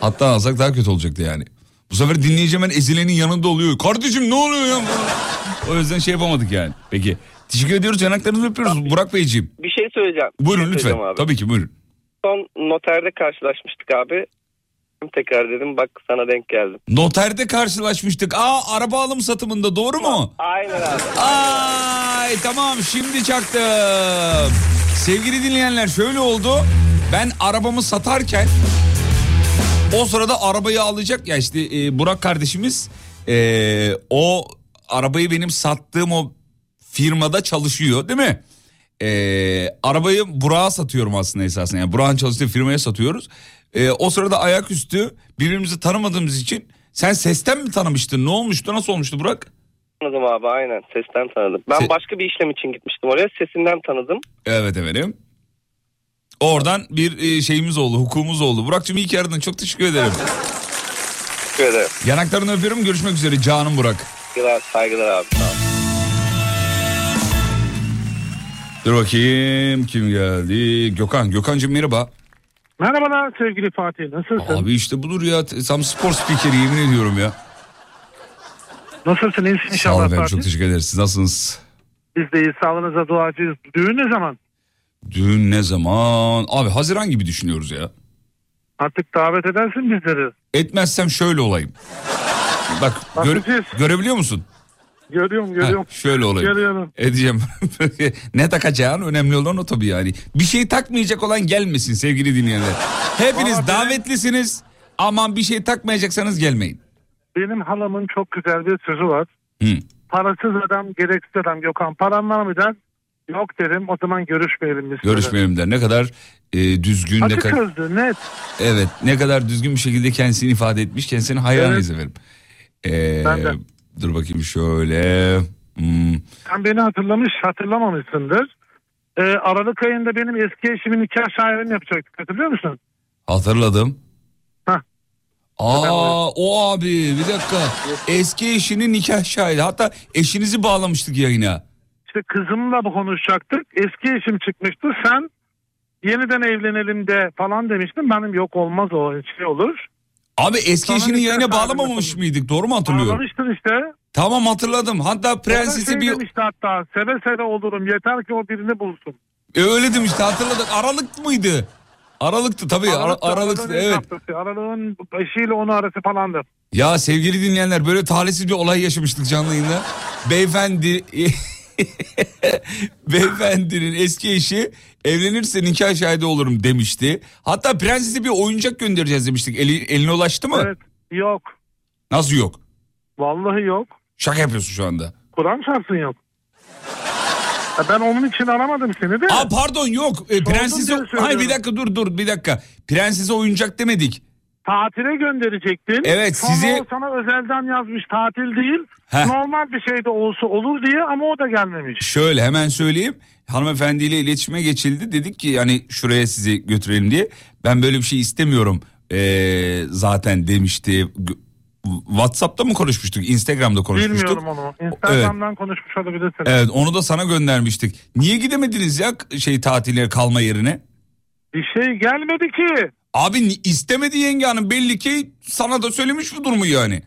Hatta alsak daha kötü olacaktı yani. Bu sefer dinleyici hemen ezilenin yanında oluyor. Kardeşim ne oluyor ya? o yüzden şey yapamadık yani. Peki. Teşekkür ediyoruz. Yanaklarınızı öpüyoruz. Burak Beyciğim. Bir şey söyleyeceğim. Buyurun şey lütfen. Abi. Tabii ki buyurun. Son noterde karşılaşmıştık abi. Tekrar dedim bak sana denk geldim. Noterde karşılaşmıştık. Aa araba alım satımında doğru mu? Aynen abi. Ay tamam şimdi çaktım. Sevgili dinleyenler şöyle oldu. Ben arabamı satarken o sırada arabayı alacak ya işte e, Burak kardeşimiz e, o arabayı benim sattığım o firmada çalışıyor değil mi? E, arabayı Burak'a satıyorum aslında esasında. Yani Burak'ın çalıştığı firmaya satıyoruz. E, o sırada ayaküstü birbirimizi tanımadığımız için sen sesten mi tanımıştın? Ne olmuştu? Nasıl olmuştu Burak? Tanıdım abi aynen sesten tanıdım. Ben Se- başka bir işlem için gitmiştim oraya sesinden tanıdım. Evet efendim. Oradan bir e, şeyimiz oldu, hukukumuz oldu. Burak'cığım iyi ki aradın. Çok teşekkür ederim. Teşekkür ederim. Yanaklarını öpüyorum. Görüşmek üzere. Canım Burak. Saygılar, saygılar abi. Sağ ol. Dur bakayım kim geldi? Gökhan. Gökhan'cığım merhaba. Merhabalar sevgili Fatih nasılsın? Abi işte budur ya. Tam spor spikeri yemin ediyorum ya. Nasılsın iyisin Sağ olun inşallah efendim. Fatih? Çok teşekkür ederiz. Siz nasılsınız? Biz de iyi sağlığınıza duacıyız. Düğün ne zaman? Düğün ne zaman? Abi Haziran gibi düşünüyoruz ya. Artık davet edersin bizleri. Etmezsem şöyle olayım. Bak gör- Bakacağız. görebiliyor musun? Görüyorum görüyorum. Heh, şöyle olayım. Görüyorum. Edeceğim. ne takacağın önemli olan o tabii yani. Bir şey takmayacak olan gelmesin sevgili dinleyenler. Hepiniz benim- davetlisiniz. Aman bir şey takmayacaksanız gelmeyin. Benim halamın çok güzel bir sözü var. Hı. Parasız adam gereksiz adam Gökhan. Paran var mı der? Yok derim o zaman görüşmeyelim biz. Görüşmeyelim der. Ne kadar e, düzgün, ne Açık kadar sözlü net. evet, ne kadar düzgün bir şekilde kendisini ifade etmiş. Kendisine hayranıyız efendim. Ee, Ben de. Dur bakayım şöyle. Hmm. Sen beni hatırlamış hatırlamamışsındır. Ee, Aralık ayında benim eski eşimin nikah şahirini yapacaktık hatırlıyor musun? Hatırladım. Hah. Aa o abi bir dakika. Eski eşinin nikah şahidi. Hatta eşinizi bağlamıştık yayına. İşte kızımla bu konuşacaktık. Eski eşim çıkmıştı. Sen yeniden evlenelim de falan demiştin. Benim yok olmaz o şey olur. Abi eski eşini yayına bağlamamış mıydık? Doğru mu hatırlıyorum? Bağlamıştın işte. Tamam hatırladım. Hatta da prensesi şey bir... demişti hatta seve seve olurum yeter ki o birini bulsun. E, öyle demişti hatırladık. Aralık mıydı? Aralıktı tabii. Ara- Aralık'ta, Aralıktı Aralık'ın ilk evet. haftası. Aralık'ın eşiyle onu arası falandı. Ya sevgili dinleyenler böyle talihsiz bir olay yaşamıştık canlı yayında. Beyefendi beyefendinin eski eşi evlenirse nikah şahidi olurum demişti. Hatta prensese bir oyuncak göndereceğiz demiştik. Eli, eline ulaştı mı? Evet. Yok. Nasıl yok? Vallahi yok. Şaka yapıyorsun şu anda. Kur'an şartsın yok. Ya ben onun için aramadım seni de. Aa pardon yok. E, söylüyorum. Hayır bir dakika dur dur bir dakika. Prensese oyuncak demedik. Tatile gönderecektin. Evet, Sonra sizi- o sana özelden yazmış tatil değil. Heh. Normal bir şey de olsa olur diye ama o da gelmemiş. Şöyle hemen söyleyeyim. Hanımefendiyle iletişime geçildi. Dedik ki yani şuraya sizi götürelim diye. Ben böyle bir şey istemiyorum ee, zaten demişti. WhatsApp'ta mı konuşmuştuk? Instagram'da konuşmuştuk. Bilmiyorum onu. Instagram'dan konuşmuş olabilirsin. Evet onu da sana göndermiştik. Niye gidemediniz ya şey tatile kalma yerine? Bir şey gelmedi ki. Abi istemedi yenge hanım belli ki sana da söylemiş bu durumu yani.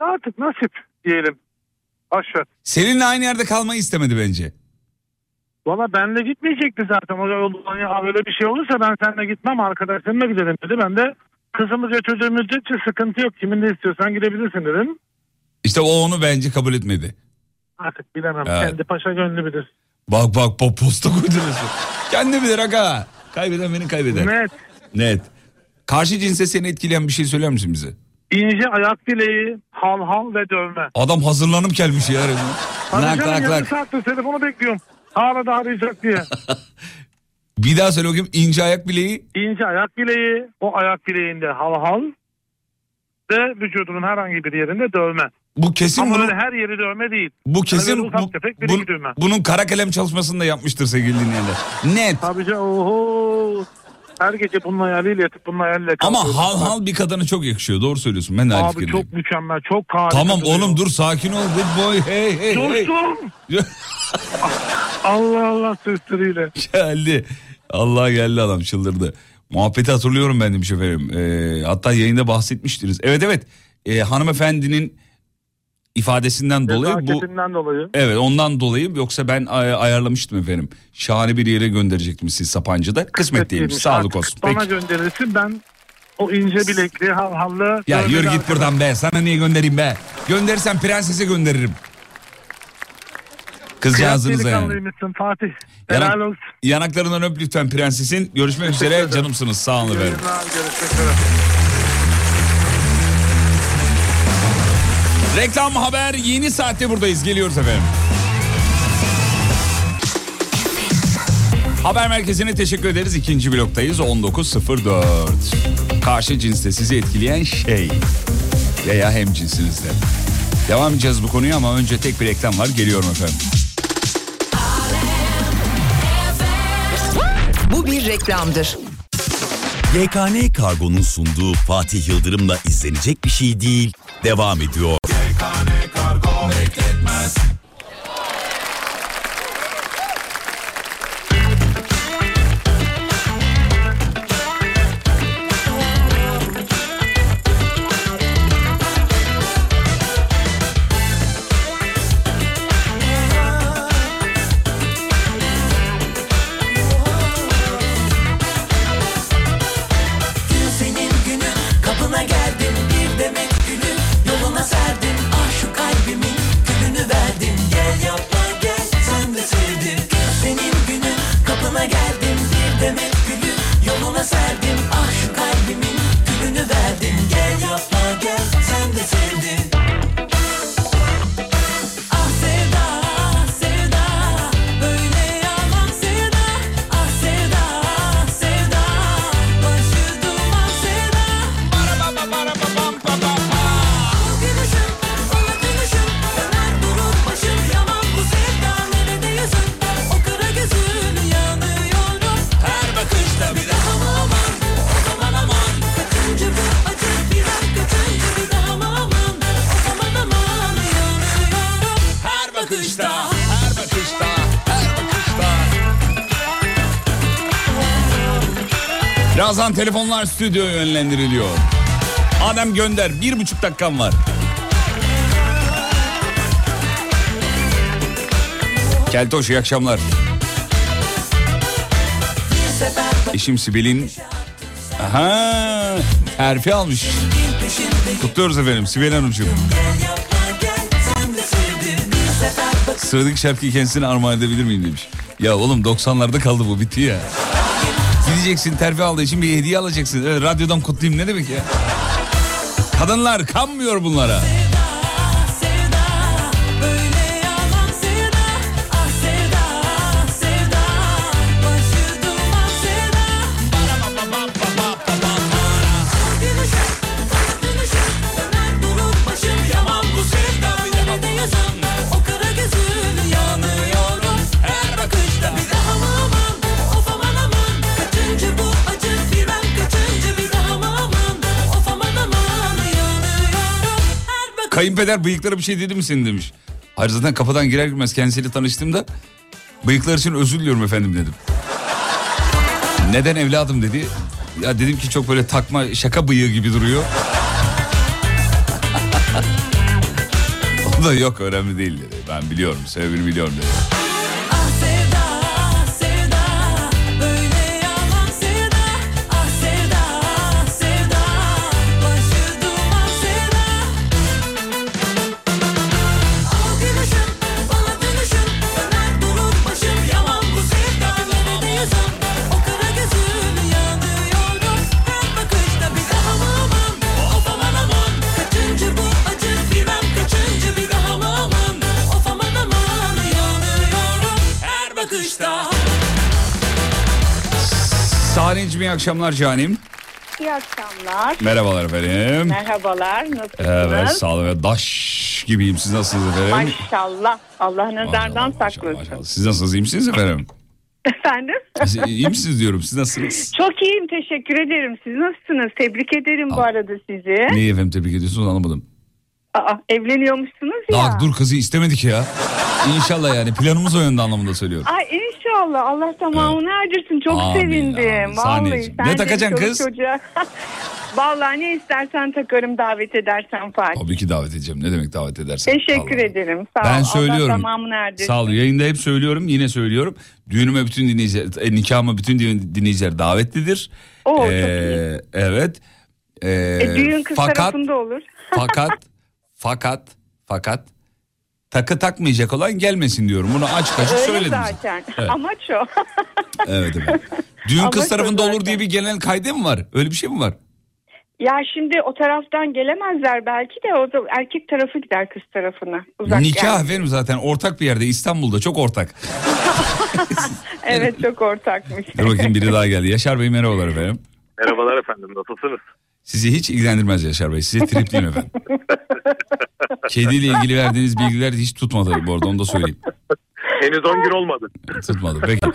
Artık nasip diyelim. Aşağı. Seninle aynı yerde kalmayı istemedi bence. Valla benle gitmeyecekti zaten. O ya öyle bir şey olursa ben seninle gitmem arkadaşlarımla giderim dedi. Ben de kızımı götürdüğüm müddetçe sıkıntı yok. Kiminle istiyorsan gidebilirsin dedim. İşte o onu bence kabul etmedi. Artık bilemem. Evet. Kendi paşa gönlü bilir. Bak bak posta koyduruyorsun. Kendi bilir aga. Kaybeden beni kaybeder. Net. Net. Karşı cinse seni etkileyen bir şey söyler misin bize? İnce ayak bileği, hal hal ve dövme. Adam hazırlanıp gelmiş ya. Lak lak yarım lak. saattir telefonu bekliyorum. Hala da arayacak diye. Bir daha söyle bakayım ince ayak bileği. İnce ayak bileği, o ayak bileğinde hal hal ve vücudunun herhangi bir yerinde dövme. Bu kesin Ama bunu, öyle her yeri dövme değil. bu kesin bu- bu- düğme. bunun kara kalem çalışmasını da yapmıştır sevgili dinleyenler. Net. Tabii canım oho. Her gece bunun hayaliyle yatıp bunun hayaliyle Ama hal hal bir kadına çok yakışıyor. Doğru söylüyorsun. Ben de aynı Abi fikirdeyim. çok mükemmel, çok harika. Tamam duruyor. oğlum dur sakin ol. Good boy. Hey hey hey. Allah Allah sesleriyle. geldi. Allah geldi adam çıldırdı. Muhabbeti hatırlıyorum ben demiş efendim. Ee, hatta yayında bahsetmiştiniz. Evet evet. Ee, hanımefendinin ifadesinden dolayı bu dolayı. Evet ondan dolayı yoksa ben ay- ayarlamıştım efendim. Şahane bir yere gönderecektim siz Sapancı'da. Kısmet değilmiş. Sağlık olsun. Bana Peki. gönderirsin ben o ince bilekli hal hallı. Ya yürü git arkadaş- buradan be. Sana niye göndereyim be? Gönderirsen prensese gönderirim. Kızcağızınıza yani. Fatih. Yanak- Helal olsun. yanaklarından öp lütfen prensesin. Görüşmek üzere canımsınız. Sağ olun efendim. Görüşmek üzere. Reklam haber yeni saatte buradayız. Geliyoruz efendim. Haber merkezine teşekkür ederiz. İkinci bloktayız. 19.04. Karşı cinste sizi etkileyen şey. Veya hem cinsinizde. Devam edeceğiz bu konuya ama önce tek bir reklam var. Geliyorum efendim. Bu bir reklamdır. YKN Kargo'nun sunduğu Fatih Yıldırım'la izlenecek bir şey değil. Devam ediyor. Birazdan telefonlar stüdyoya yönlendiriliyor. Adem gönder. Bir buçuk dakikam var. Keltoş iyi akşamlar. Eşim Sibel'in Aha, terfi almış. Kutluyoruz efendim Sibel Hanımcığım. Sıradaki şarkıyı kendisine armağan edebilir miyim demiş. Ya oğlum 90'larda kaldı bu bitti ya. Gideceksin terfi aldığı için bir hediye alacaksın. Evet, radyodan kutlayayım ne demek ya? Kadınlar kanmıyor bunlara. Kayınpeder bıyıklara bir şey dedi mi senin demiş. Hayır zaten kapıdan girer girmez kendisiyle tanıştığımda bıyıklar için özür diliyorum efendim dedim. Neden evladım dedi. Ya dedim ki çok böyle takma şaka bıyığı gibi duruyor. o da yok önemli değil dedi. Ben biliyorum sebebini biliyorum dedi. Sahneciğim iyi akşamlar canim. İyi akşamlar. Merhabalar efendim. Merhabalar. Nasılsınız? Evet sağ olun. Daş gibiyim. Siz nasılsınız efendim? Maşallah. Allah nazardan saklasın. Siz nasılsınız? İyi misiniz efendim? Efendim? İyi misiniz diyorum. Siz nasılsınız? Çok iyiyim. Teşekkür ederim. Siz nasılsınız? Tebrik ederim bu arada sizi. Neyi efendim tebrik ediyorsunuz anlamadım. Aa, evleniyormuşsunuz ya. Daha dur kızı istemedik ya. İnşallah yani planımız o yönde anlamında söylüyorum. Ay inşallah. Allah tamamını erdirsin. Çok Amin, sevindim. amin. Vallahi. Sen Ne takacaksın kız? çocuğa- Vallahi ne istersen takarım davet edersen Fatih. Tabii ki davet edeceğim. Ne demek davet edersen. Teşekkür ederim. Sağ ol. Ben söylüyorum. Allah tamamını erdirsin. Sağ ol. Yayında hep söylüyorum. Yine söylüyorum. Düğünüme bütün dinleyiciler, e, nikahıma bütün din- dinleyiciler davetlidir. Oo, çok Ee, Evet. Ee, E, düğün kız fakat, tarafında olur. fakat, fakat, fakat takı takmayacak olan gelmesin diyorum. Bunu açık açık Öyle söyledim. zaten. Evet. Amaç o. Evet evet. Düğün Ama kız tarafında olur diye bir genel kaydı mı var? Öyle bir şey mi var? Ya şimdi o taraftan gelemezler belki de o da erkek tarafı gider kız tarafına. Uzak Nikah yani. efendim zaten ortak bir yerde İstanbul'da çok ortak. Evet çok ortakmış. Dur bakayım biri daha geldi. Yaşar Bey merhabalar efendim. Merhabalar efendim nasılsınız? Sizi hiç ilgilendirmez Yaşar Bey. Size tripliyim efendim. Kediyle ilgili verdiğiniz bilgiler hiç tutmadı bu arada onu da söyleyeyim. Henüz 10 gün olmadı. Tutmadı peki.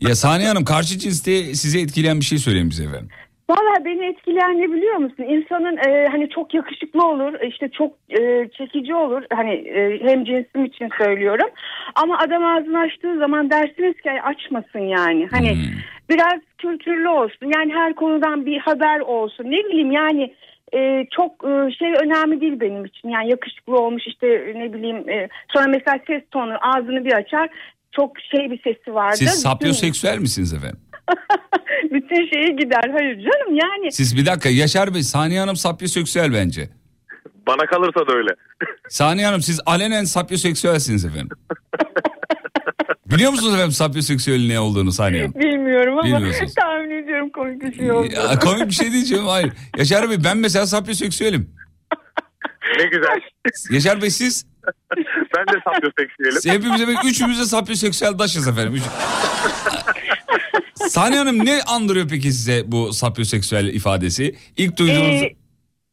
Ya Saniye Hanım karşı cinste sizi etkileyen bir şey söyleyin bize efendim. Valla beni etkileyen ne biliyor musun? İnsanın e, hani çok yakışıklı olur, işte çok e, çekici olur. Hani e, hem cinsim için söylüyorum. Ama adam ağzını açtığı zaman dersiniz ki "Ay, açmasın yani. Hani Hmm. Biraz kültürlü olsun. Yani her konudan bir haber olsun. Ne bileyim yani e, çok e, şey önemli değil benim için. Yani yakışıklı olmuş işte ne bileyim. e, sonra mesela ses tonu ağzını bir açar. Çok şey bir sesi vardır. Siz Bütün- sapyoseksüel misiniz efendim? bütün şeyi gider. Hayır canım yani. Siz bir dakika Yaşar Bey Saniye Hanım sapyoseksüel bence. Bana kalırsa da öyle. Saniye Hanım siz alenen sapyoseksüelsiniz efendim. Biliyor musunuz efendim sapyoseksüelin ne olduğunu Saniye? Bilmiyorum ama tahmin ediyorum komik bir şey oldu. Ya, komik bir şey diyeceğim hayır. Yaşar Bey ben mesela sapyoseksüelim. Ne güzel. Yaşar Bey siz? ben de sapyoseksüelim. Hepimiz de üçümüz de sapyoseksüel daşız efendim. Üç... Saniye Hanım ne andırıyor peki size bu sapyoseksüel ifadesi? İlk duyduğunuz Ee,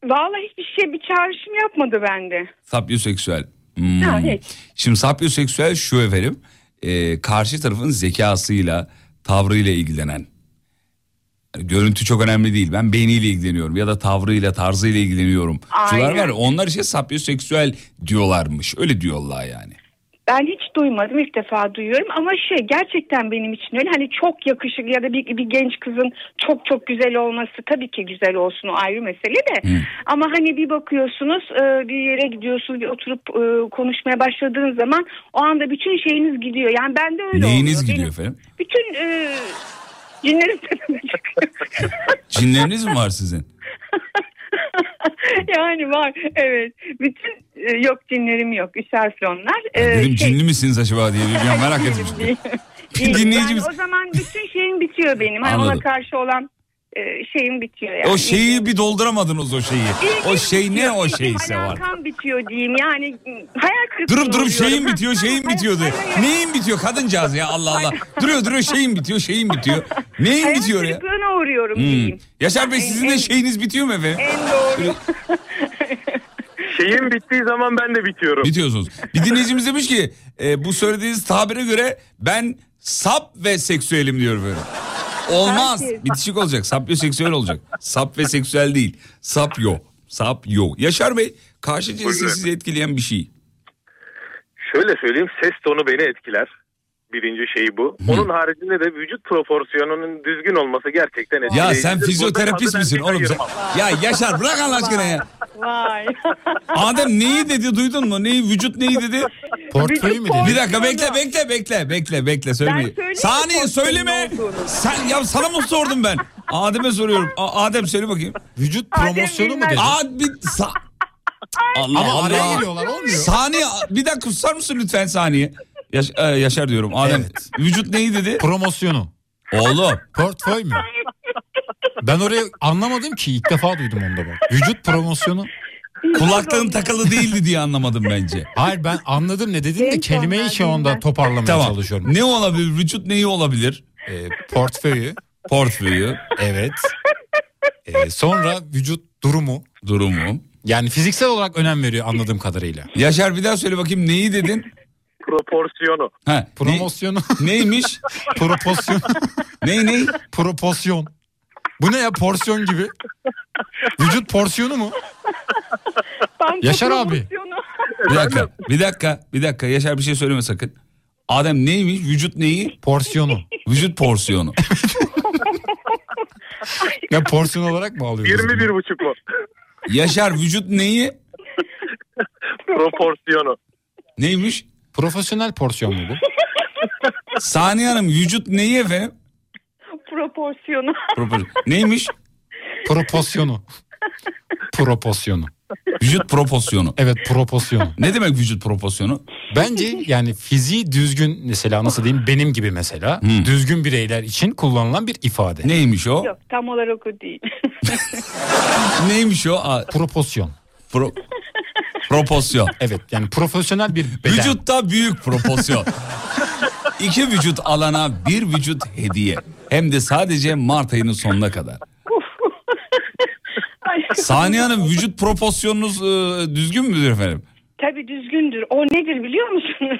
vallahi hiçbir şey bir çağrışım yapmadı bende. sapyoseksüel. Hmm. Ha, hiç. Şimdi sapyoseksüel şu efendim. E, karşı tarafın zekasıyla, tavrıyla ilgilenen. Yani görüntü çok önemli değil. Ben beyniyle ilgileniyorum ya da tavrıyla, tarzıyla ilgileniyorum. Şular Aynen. var ya, onlar işte sapyoseksüel diyorlarmış. Öyle diyorlar yani. Ben hiç duymadım ilk defa duyuyorum ama şey gerçekten benim için öyle hani çok yakışıklı ya da bir, bir genç kızın çok çok güzel olması tabii ki güzel olsun o ayrı mesele de ama hani bir bakıyorsunuz e, bir yere gidiyorsunuz bir oturup e, konuşmaya başladığınız zaman o anda bütün şeyiniz gidiyor yani bende öyle Neyiniz oluyor. gidiyor Benim efendim? bütün e, cinlerim tepeme çıkıyor. Cinleriniz mi var sizin? yani var evet bütün e, yok cinlerim yok üç harfli onlar. E, Dedim şey- cinli misiniz acaba diye bir an merak etmiştim. Değil. Dinleyicimiz- Yani o zaman bütün şeyim bitiyor benim. Hani ona Anladım. karşı olan şeyim bitiyor yani. O şeyi bir dolduramadınız o şeyi. O şey ne o şeyse var. Alakam bitiyor diyeyim yani hayal kırıklığı Durup durup şeyin bitiyor, şeyin bitiyordu. Neyin bitiyor kadıncağız ya Allah Allah. Duruyor duruyor şeyin bitiyor, şeyin bitiyor. Neyin Hayal bitiyor ya? kırıklığına uğruyorum Hmm. diyeyim. Yaşar Bey En- sizin de şeyiniz bitiyor mu efendim? En doğru. Şeyin bittiği zaman ben de bitiyorum. Bitiyorsunuz. Bir dinleyicimiz demiş ki e, bu söylediğiniz tabire göre ben sap ve seksüelim diyor böyle. Olmaz. Herkes. Bitişik olacak. Sapyoseksüel olacak. Sap ve seksüel değil. Sapyo. Sapyo. Yaşar Bey karşı cinsi sizi etkileyen bir şey. Şöyle söyleyeyim ses tonu beni etkiler. Birinci şey bu. Onun haricinde de vücut proporsiyonunun düzgün olması gerçekten etkileyici. Ya sen fizyoterapist misin oğlum sen? Ya Yaşar bırak Allah aşkına ya. Vay. Adem neyi dedi duydun mu? Neyi vücut neyi dedi? Portföyü mü Bir dedi? dakika bekle bekle bekle bekle bekle söylemeyin. Saniye söyleme. Sen ya sana mı sordum ben? Adem'e soruyorum. A- Adem söyle bakayım. Vücut Adem promosyonu mu bilmez. dedi? Abi sa- Allah Ama Allah. araya giriyorlar olmuyor. Saniye bir dakika susar mısın lütfen saniye? Yaş- e, Yaşar diyorum. Adem Evet. vücut neyi dedi? Promosyonu. Oğlum. Portföy mü? Ben oraya anlamadım ki ilk defa duydum onu da bak. Vücut promosyonu. Kulaklığın takılı değildi diye anlamadım bence. Hayır ben anladım ne dediğini de kelimeyi anda bilmem. toparlamaya Tamam. çalışıyorum. Ne olabilir? Vücut neyi olabilir? Ee, portföyü. Portföyü, Evet. Ee, sonra vücut durumu. durumu. Yani fiziksel olarak önem veriyor anladığım kadarıyla. Yaşar bir daha söyle bakayım neyi dedin? Proporsiyonu. Ha, ne- Promosyonu. neymiş? Proporsiyon. Ney ney? Proporsiyon. Bu ne ya porsiyon gibi? Vücut porsiyonu mu? Banko Yaşar abi. Bir dakika, bir dakika, bir dakika. Yaşar bir şey söyleme sakın. Adem neymiş? Vücut neyi? Porsiyonu. Vücut porsiyonu. Ya porsiyon olarak mı alıyoruz? 21 buçuk mu? Yaşar vücut neyi? Proporsiyonu. Neymiş? Profesyonel porsiyon mu bu? Saniye Hanım vücut neyi efendim? Proporsiyonu. Propor- Neymiş? Proporsiyonu. Proporsiyonu. Vücut proporsiyonu. Evet proporsiyonu. Ne demek vücut proporsiyonu? Bence yani fiziği düzgün mesela nasıl diyeyim benim gibi mesela Hmm. düzgün bireyler için kullanılan bir ifade. Neymiş o? Yok tam olarak o değil. Neymiş o? Aa, Proporsiyon. pro- proporsiyon. Evet yani profesyonel bir beden. Vücutta büyük proporsiyon. İki vücut alana bir vücut hediye. Hem de sadece Mart ayının sonuna kadar. Saniye Hanım vücut proporsiyonunuz e, düzgün müdür efendim? Tabii düzgündür. O nedir biliyor musun?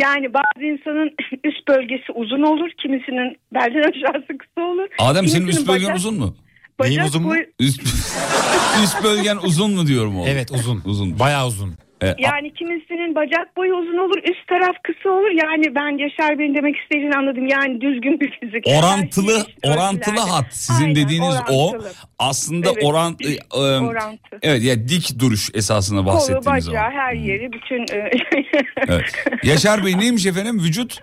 yani bazı insanın üst bölgesi uzun olur. Kimisinin belden aşağısı kısa olur. Adem senin üst bölgen bacak- uzun mu? Neyim bacak uzun mu? boyu- Üst, üst bölgen uzun mu diyorum oğlum? Evet uzun. Uzun. Bayağı uzun. E, Yani kimisinin bacak boyu uzun olur, üst taraf kısa olur. Yani ben Yaşar Bey'in demek istediğini anladım. Yani düzgün bir fizik. orantılı şey orantılı hat sizin Aynen, dediğiniz o orantılı. aslında Evet. oran e, e, Orantı. evet ya dik duruş esasında Kolu, bahsettiğiniz bacağı, zaman. her yeri, bütün... e, Evet. Yaşar Bey neymiş efendim vücut?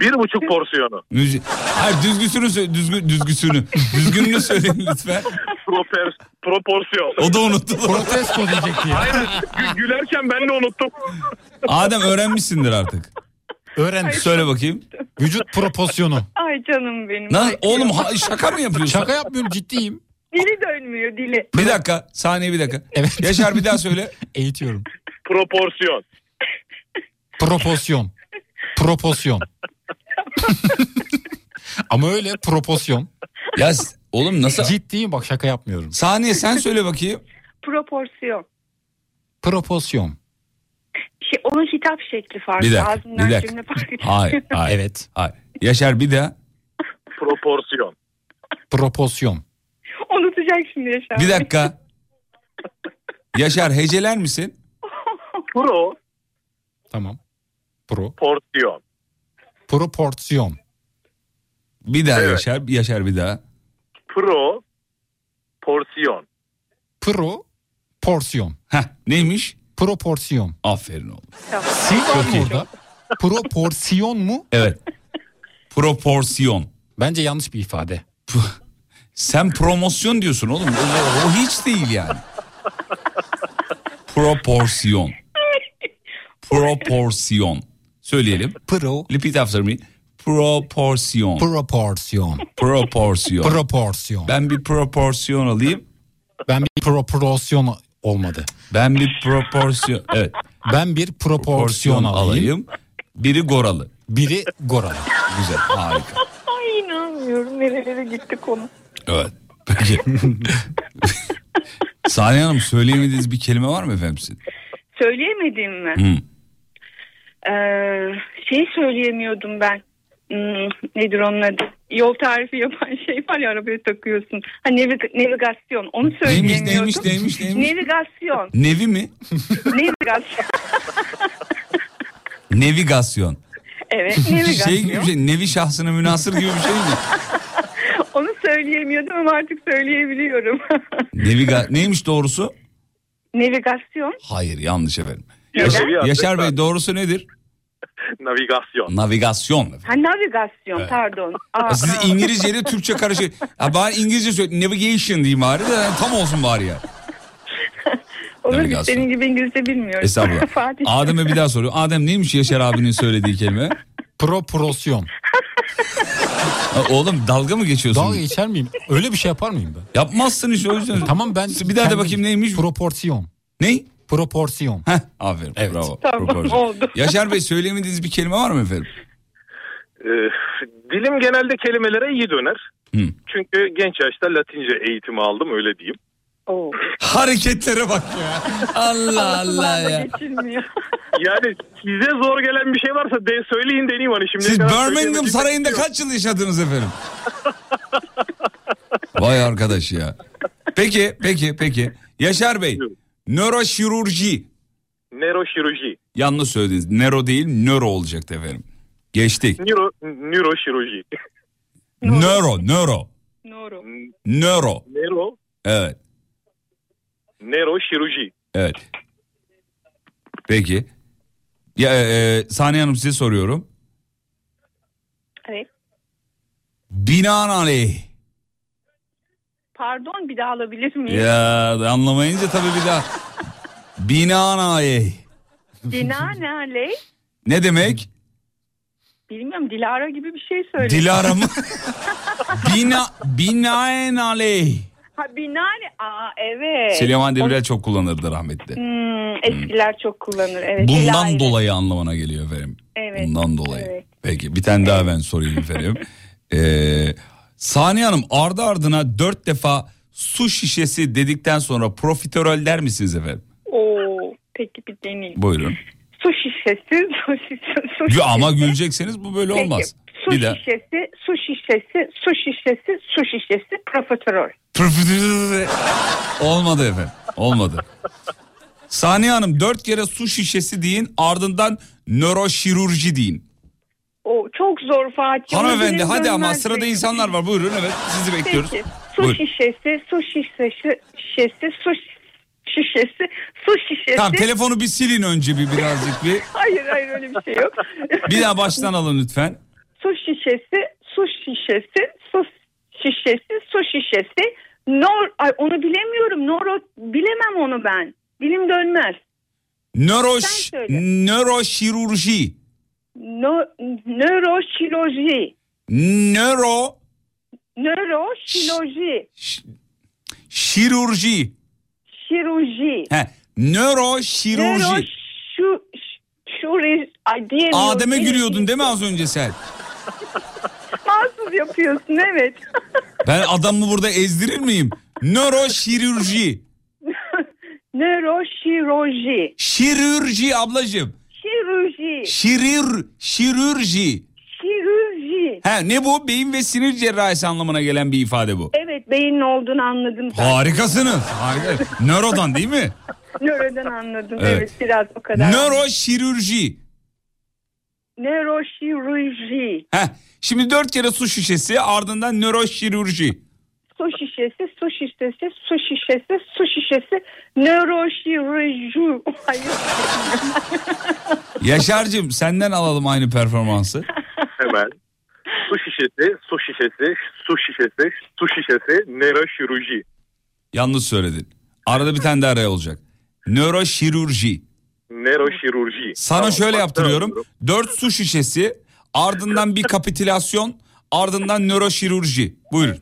Bir buçuk porsiyonu. Müzi Hayır düzgüsünü sö- düzgü düzgüsünü düzgününü söyleyin lütfen. Proper, proporsiyon. O da unuttu. Protesto diyecekti ya. Aynen. Gü- gülerken ben de unuttum. Adem öğrenmişsindir artık. Öğren. Söyle bakayım. Vücut proporsiyonu. Ay canım benim. Lan Ay, oğlum ha- şaka mı yapıyorsun? Şaka yapmıyorum ciddiyim. Dili dönmüyor dili. Bir dakika saniye bir dakika. Evet. Yaşar bir daha söyle. Eğitiyorum. Proporsiyon. Proporsiyon. Proporsiyon. Ama öyle proporsiyon. Ya oğlum nasıl? Ciddiyim bak şaka yapmıyorum. Saniye sen söyle bakayım. Proporsiyon. Proporsiyon. Şey, onun hitap şekli farklı. Bir dakika, Ağzından bir dakika. cümle farklı. Hayır, hayır. Evet. hayır. Yaşar bir daha. Proporsiyon. Proporsiyon. Unutacak şimdi Yaşar. Bir dakika. Yaşar heceler misin? Pro. Tamam. Pro. Porsiyon. Proporsiyon. Bir daha Evet. Yaşar, Yaşar bir daha. Pro. Porsiyon. Pro. Porsiyon. Heh, neymiş? Proporsiyon. Aferin oğlum. Si var mı orada? Proporsiyon mu? Evet. Proporsiyon. Bence yanlış bir ifade. Sen promosyon diyorsun oğlum. O, o hiç değil yani. Proporsiyon. Proporsiyon. Söyleyelim. Pro. Repeat after me. Proporsiyon. Proporsiyon. Proporsiyon. Proporsiyon. Ben bir proporsiyon alayım. Ben bir proporsiyon olmadı. Ben bir proporsiyon. Evet. Ben bir proporsiyon alayım. Biri goralı. Biri goralı. Güzel. Harika. Ay inanmıyorum nerelere gitti konu. Evet. Peki. Saniye Hanım söyleyemediğiniz bir kelime var mı efendim sizin? Söyleyemedim mi? Hı. Ee, şey söyleyemiyordum ben. Hmm, nedir onun adı? Yol tarifi yapan şey var ya arabaya takıyorsun. Ha nevig- navigasyon. Onu Neymiş, söyleyemiyordum. neymiş, neymiş, neymiş? Navigasyon. Nevi mi? navigasyon. Nevigasyon. Evet navigasyon. Şey gibi bir şey. Nevi şahsına münasır gibi bir şey mi? Onu söyleyemiyordum ama artık söyleyebiliyorum. Neviga neymiş doğrusu? navigasyon. Hayır yanlış efendim. Yaşar, Yaşar Bey doğrusu nedir? Navigasyon. Navigasyon. Ha navigasyon pardon. Aa, Siz. İngilizce ile Türkçe karışık. Ya bari İngilizce söyle. Navigation diyeyim bari de tam olsun bari ya. Olur navigasyon. senin gibi İngilizce bilmiyorum. Estağfurullah. Fatih. Adem'e bir daha soruyor. Adem neymiş Yaşar abinin söylediği kelime? Proporsiyon. Oğlum dalga mı geçiyorsun? Dalga geçer miyim? Öyle bir şey yapar mıyım ben? Yapmazsın işte o yüzden. Tamam ben... Bir daha kendim- bakayım neymiş? Proporsiyon. Ney? Proporsiyon. Heh, aferin. Evet. Bravo. Tamam, Proporsiyon. oldu. Yaşar Bey söyleyemediğiniz bir kelime var mı efendim? Ee, dilim genelde kelimelere iyi döner. Hı. Çünkü genç yaşta Latince eğitimi aldım öyle diyeyim. Oo. Hareketlere bak ya. Allah Allah ya. Yani size zor gelen bir şey varsa de söyleyin deneyeyim hani şimdi. Siz Birmingham Sarayı'nda kaç yıl yaşadınız efendim? Vay arkadaş ya. Peki, peki, peki. Yaşar Bey, nöroşirurji. Nöroşirurji. Yanlış söylediniz. Nero değil, nöro olacaktı efendim. Geçtik. Nöro, nöroşirurji. Nöro, nöro. Noro. Nöro. Nero, Evet, nöroşirurji. evet. Peki. Ya, e, e, Saniye Hanım size soruyorum. Evet. Binaenaleyh. Pardon bir daha alabilir miyim? Ya anlamayınca tabii bir daha. Binaenaleyh. Binaenaleyh. Ne demek? Bilmiyorum Dilara gibi bir şey söyle. Dilara mı? Bina, binaenaleyh. Ha binaenaleyh. Aa evet. Süleyman Demirel çok kullanırdı rahmetli. Hmm, eskiler çok kullanır. Evet. Bundan Dilara. dolayı anlamına geliyor efendim. Evet. Bundan dolayı. Evet. Peki bir tane daha ben sorayım efendim. Ee, Saniye Hanım ardı ardına dört defa su şişesi dedikten sonra profiterol der misiniz efendim? Oo, peki bir deneyeyim. Buyurun. Su şişesi, su şişesi, su şişesi. Yo, Ama gülecekseniz bu böyle Peki, olmaz. Su Bir şişesi, su şişesi, su şişesi, su şişesi, profiterol. Olmadı efendim. Olmadı. Saniye Hanım dört kere su şişesi deyin ardından nöroşirurji deyin. O çok zor Fatih. Onu Hanımefendi benim hadi ama sırada insanlar var buyurun evet sizi bekliyoruz. Peki. Su Buyurun. şişesi, su şişesi, şişesi, su şişesi, su şişesi. Tamam telefonu bir silin önce bir birazcık bir. Hayır hayır öyle bir şey yok. Bir daha baştan alın lütfen. su şişesi, su şişesi, su şişesi, su şişesi. Nor, ay onu bilemiyorum. Noro bilemem onu ben. Dilim dönmez. Nöroş, nöroşirurji. No, nöroşiloji. Nöro Nöroşiloji. şirurji. Şiruji. He, nöroşirurji. Nöro şu şuri ay diyemiyorum. Adem'e gülüyordun değil mi az önce sen? Mahsus yapıyorsun evet. Ben adamı burada ezdirir miyim? Nöroşirurji. Nöroşiroji. Şirurji ablacığım. Şiruji. Şirir, şirurji. Şirurji. He ne bu? Beyin ve sinir cerrahisi anlamına gelen bir ifade bu. Evet beynin olduğunu anladım. zaten. Harikasınız. Harika. Nörodan değil mi? Nörodan anladım. Evet. Evet. biraz o kadar. Nöroşirurji. nöroşirurji. Heh, şimdi dört kere su şişesi ardından nöroşirurji. Su şişesi, su şişesi, su şişesi, su şişesi, nöroşirurji. Yaşar'cığım senden alalım aynı performansı. Hemen. Su şişesi, su şişesi, su şişesi, su şişesi, nöroşirurji. Yanlış söyledin. Arada bir tane de araya olacak. Nöroşirurji. Nöroşirurji. Sana Tamam, şöyle yaptırıyorum. Dört su şişesi ardından bir kapitülasyon ardından nöroşirurji. Buyurun.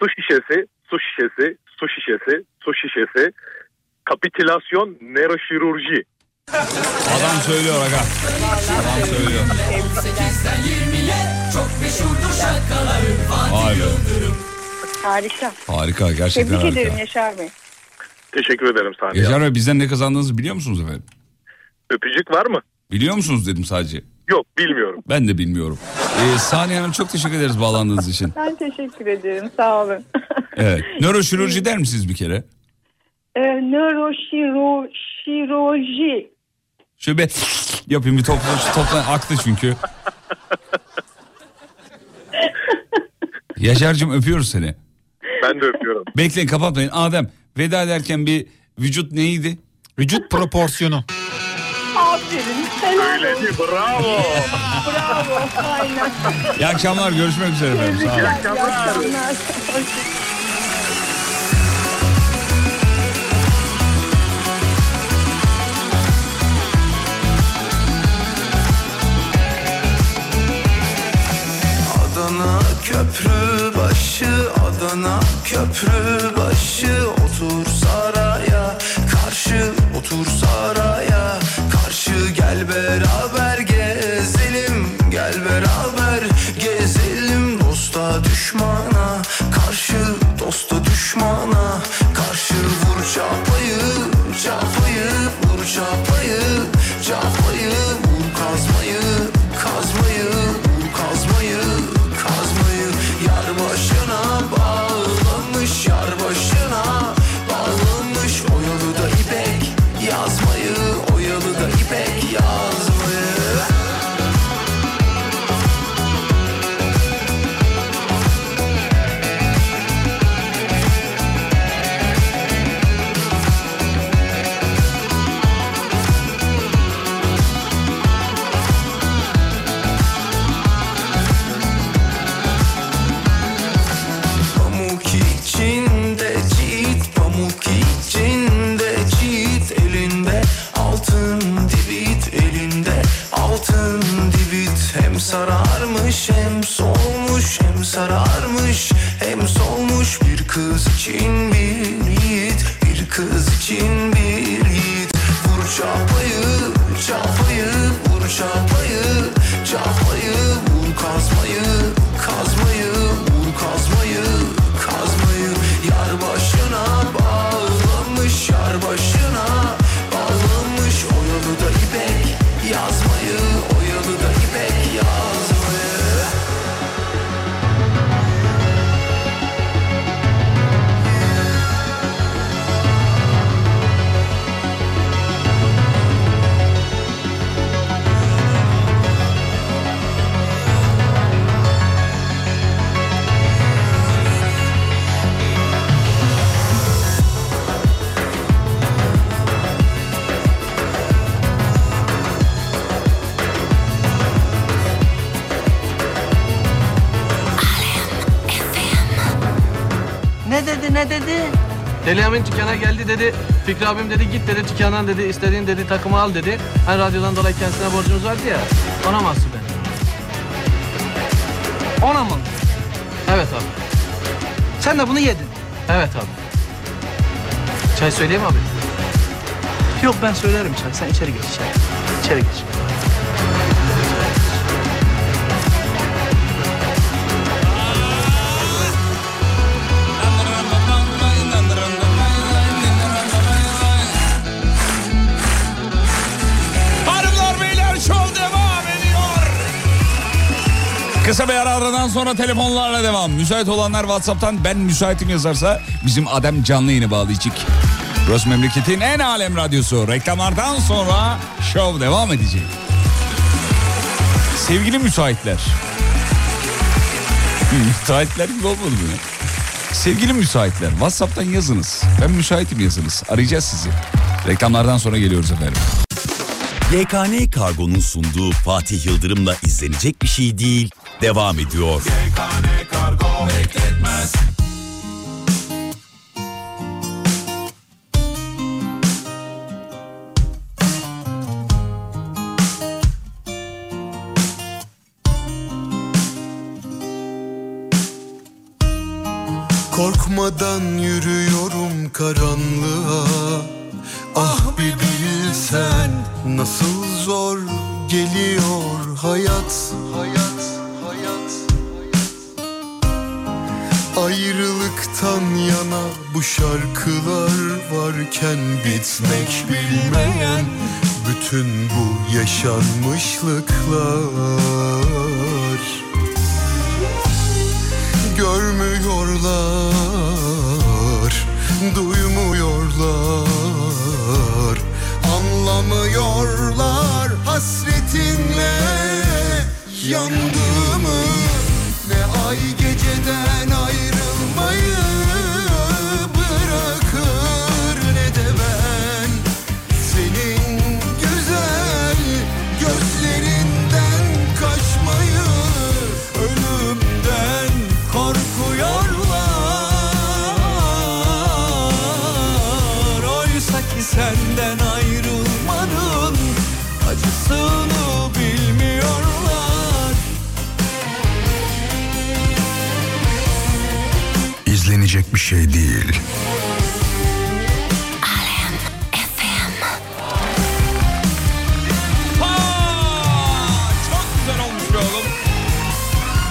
Su şişesi, su şişesi, su şişesi, su şişesi, kapitülasyon, nöroşirurji. Adam söylüyor aga. Adam söylüyor. Harika. Harika gerçekten Tebrik ederim harika. Yaşar Bey. Teşekkür ederim Saniye. Yaşar Bey bizden ne kazandığınızı biliyor musunuz efendim? Öpücük var mı? Biliyor musunuz dedim sadece. Yok bilmiyorum. Ben de bilmiyorum. Ee, Saniye Hanım çok teşekkür ederiz bağlandığınız için. Ben teşekkür ederim. Sağ olun. Evet. Nöroşirurji der misiniz bir kere? Ee, nöroşirurji. Şöyle bir yapayım bir topla, topla aktı çünkü. Yaşar'cığım öpüyoruz seni. Ben de öpüyorum. Bekleyin kapatmayın. Adem veda ederken bir vücut neydi? Vücut proporsiyonu. Öyleydi bravo. Bravo. Aynen. İyi akşamlar görüşmek üzere efendim. Sağ olun. İyi akşamlar. Adana köprü başı Adana köprü başı Otur saraya karşı Otur saraya Gel beraber gezelim Gel beraber gezelim. Dosta düşmana karşı Dosta düşmana Deli Emin dükkana geldi dedi. Fikri abim dedi git dedi dükkandan dedi istediğin dedi takımı al dedi. Hani radyodan dolayı kendisine borcumuz vardı ya. Ona mahsuben. Ona mı? Evet abi. Sen de bunu yedin. Evet abi. Çay söyleyeyim abi? Yok ben söylerim çay. Sen içeri geç içeri. İçeri geç. Kısa bir ara aradan sonra telefonlarla devam. Müsait olanlar Whatsapp'tan ben müsaitim yazarsa bizim Adem canlı yayını bağlayacak. Burası memleketin en alem radyosu. Reklamlardan sonra şov devam edecek. Sevgili müteahhitler. müteahhitler gibi olmadı mı? Sevgili müteahhitler WhatsApp'tan yazınız. Ben müsaitim yazınız. Arayacağız sizi. Reklamlardan sonra geliyoruz efendim. YKN Kargo'nun sunduğu Fatih Yıldırım'la izlenecek bir şey değil. Devam ediyor. Kargo bekletmez Korkmadan yürüyorum karanlığa Ah bir nasıl zor geliyor hayat. Hayat, hayat Ayrılıktan yana bu şarkılar varken bitmek bilmeyen Bütün bu yaşanmışlıklar. Görmüyorlar, duymuyorlar Anlamıyorlar hasretinle. Yandığımı Ne ay geceden ayrılmayı bir şey değil. Çok güzel olmuş be oğlum.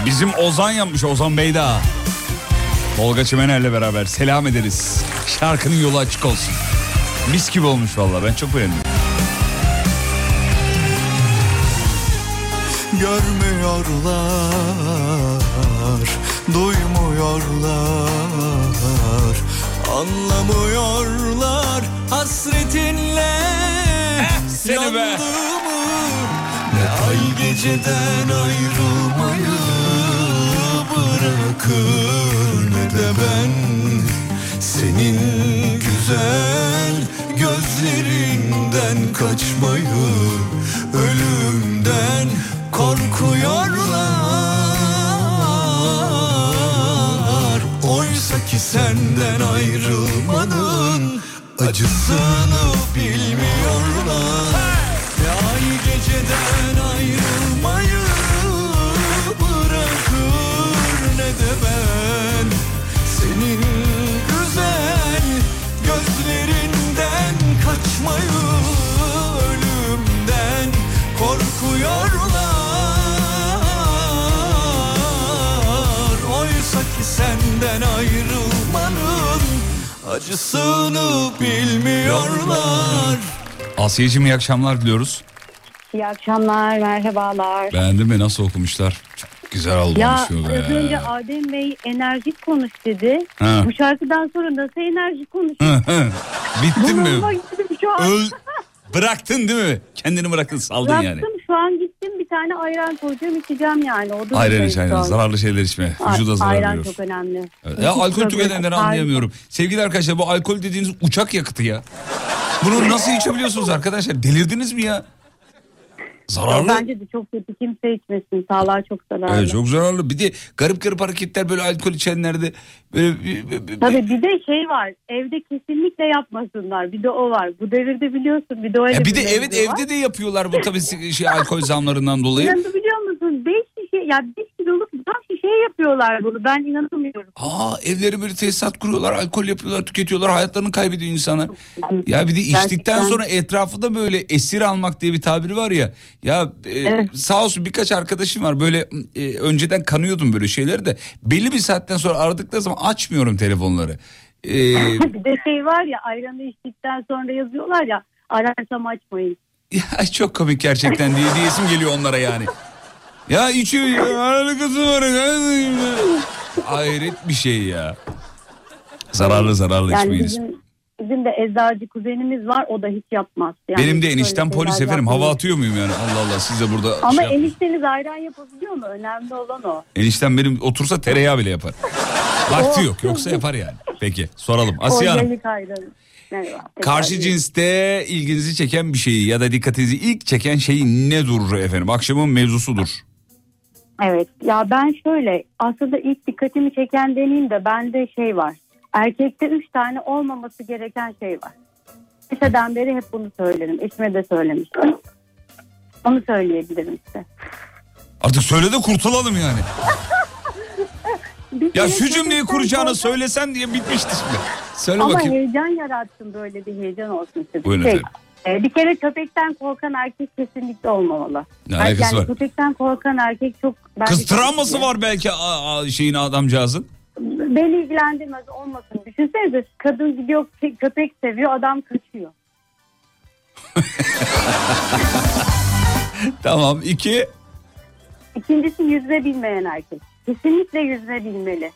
Bizim Ozan yapmış Ozan Beyda. Tolga Çimener'le beraber selam ederiz. Şarkının yolu açık olsun. Mis gibi olmuş vallahi ben çok beğendim. Görmüyorlar, duymuyorlar Anlamıyorlar. Hasretinle. Seni be. Ne ay geceden ayrılmayı bırakır Ne de ben. Senin güzel gözlerinden kaçmayı sun Asiyeciğim iyi akşamlar diliyoruz. İyi akşamlar, merhabalar. Beğendin mi nasıl okumuşlar? Çok güzel olmuş Ya az önce. Adem Bey enerjik konuş dedi. Ha. Bu şarkıdan sonra nasıl enerjik konuş? Hı, hı. Bittin mi? Bunalıma gittim şu an. Öl... Bıraktın değil mi? Kendini bıraktın saldın Bıraktım yani. şu an tane ayran koyacağım içeceğim yani. O da Ayran iç ayran. an. Zararlı şeyler içme. Vücuda zarar Ayran veriyor. çok önemli. Evet. Ya alkol tüketenleri anlayamıyorum. Sevgili arkadaşlar bu alkol dediğiniz uçak yakıtı ya. Bunu nasıl içebiliyorsunuz arkadaşlar? Delirdiniz mi ya? Zararlı. Bence de çok kötü. Kimse içmesin. Sağlığa çok zararlı. Evet çok zararlı. Bir de garip garip hareketler böyle alkol içenlerde böyle Tabii bir de şey var. Evde kesinlikle yapmasınlar. Bir de o var. Bu devirde biliyorsun. Bir de öyle Ya bir de mevzu evet var. evde de yapıyorlar bu tabii şey alkol zamlarından dolayı. İnanabiliyor musun? 5 şişe ya 5 kiloluk tam şişeye yapıyorlar bunu. Ben inanamıyorum. Aa evleri böyle tesisat kuruyorlar, alkol yapıyorlar, tüketiyorlar, hayatlarını kaybediyor insanlar. Ya bir de içtikten Gerçekten. sonra etrafı da böyle esir almak diye bir tabiri var ya. Ya e, sağ olsun birkaç arkadaşım var böyle e, önceden kanıyordum böyle şeyleri de. Belli bir saatten sonra aradıkları zaman açmıyorum telefonları. E, bir de şey var ya ayranı içtikten sonra yazıyorlar ya ararsam açmayın. ya çok komik gerçekten diye diyesim geliyor onlara yani. Ya içiyor ya alakası var. Hayret bir şey ya. Zararlı zararlı Yani içmeyiniz. bizim Bizim de eczacı kuzenimiz var o da hiç yapmaz. Yani Benim de eniştem polis efendim. Hava atıyor muyum yani? Allah Allah siz de burada Ama şey enişteniz ayran yapabiliyor mu? Önemli olan o. Eniştem benim otursa tereyağı bile yapar. Vakti yok yoksa yapar yani. Peki soralım. Asiye Hanım. Merhaba. Karşı cinste ilginizi çeken bir şeyi ya da dikkatinizi ilk çeken şey nedir efendim? Akşamın mevzusudur. Evet ya ben şöyle aslında ilk dikkatimi çeken deneyim de bende şey var. Erkekte üç tane olmaması gereken şey var. Liseden beri hep bunu söylerim. Eşime de söylemiştim. Onu söyleyebilirim size. Artık söyle de kurtulalım yani. Bir Ya şu cümleyi kuracağına korkan- söylesen diye bitmişti şimdi. Söyle Ama bakayım. heyecan yarattım böyle bir heyecan olsun istedim. Buyurun Şey, efendim. E, bir kere köpekten korkan erkek kesinlikle olmamalı. Ne alakası yani var? köpekten korkan erkek çok... Kız travması var belki a- a- şeyin adamcağızın. Beni ilgilendirmez olmasın. Düşünsenize kadın gidiyor kö- köpek seviyor adam kaçıyor. Tamam iki. İkincisi yüzme bilmeyen erkek. Kesinlikle yüzme bilmeli.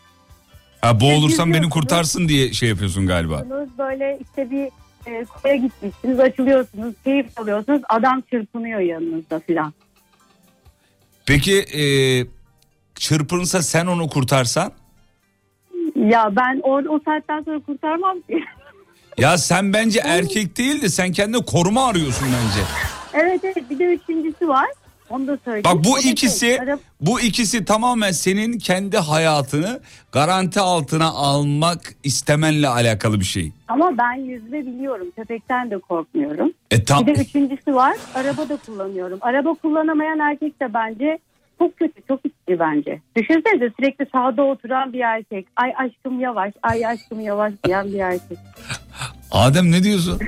Ha, boğulursan beni kurtarsın diye şey yapıyorsun galiba. Böyle işte bir e, koya gitmişsiniz açılıyorsunuz keyif alıyorsunuz adam çırpınıyor yanınızda filan. Peki e, çırpınsa sen onu kurtarsan? Ya ben o, o saatten sonra kurtarmam ki. Ya sen bence erkek değil de sen kendine koruma arıyorsun bence. evet evet bir de üçüncüsü var. Onu da söyleyeyim. Bak bu ikisi bu ikisi tamamen senin kendi hayatını garanti altına almak istemenle alakalı bir şey. Ama ben yüzme biliyorum. Köpekten de korkmuyorum. E tam Bir de üçüncüsü var. Araba da kullanıyorum. Araba kullanamayan erkek de bence çok kötü, çok itici bence. Düşünsenize sürekli sağda oturan bir erkek. Ay aşkım yavaş, ay aşkım yavaş diyen bir erkek. Adem ne diyorsun?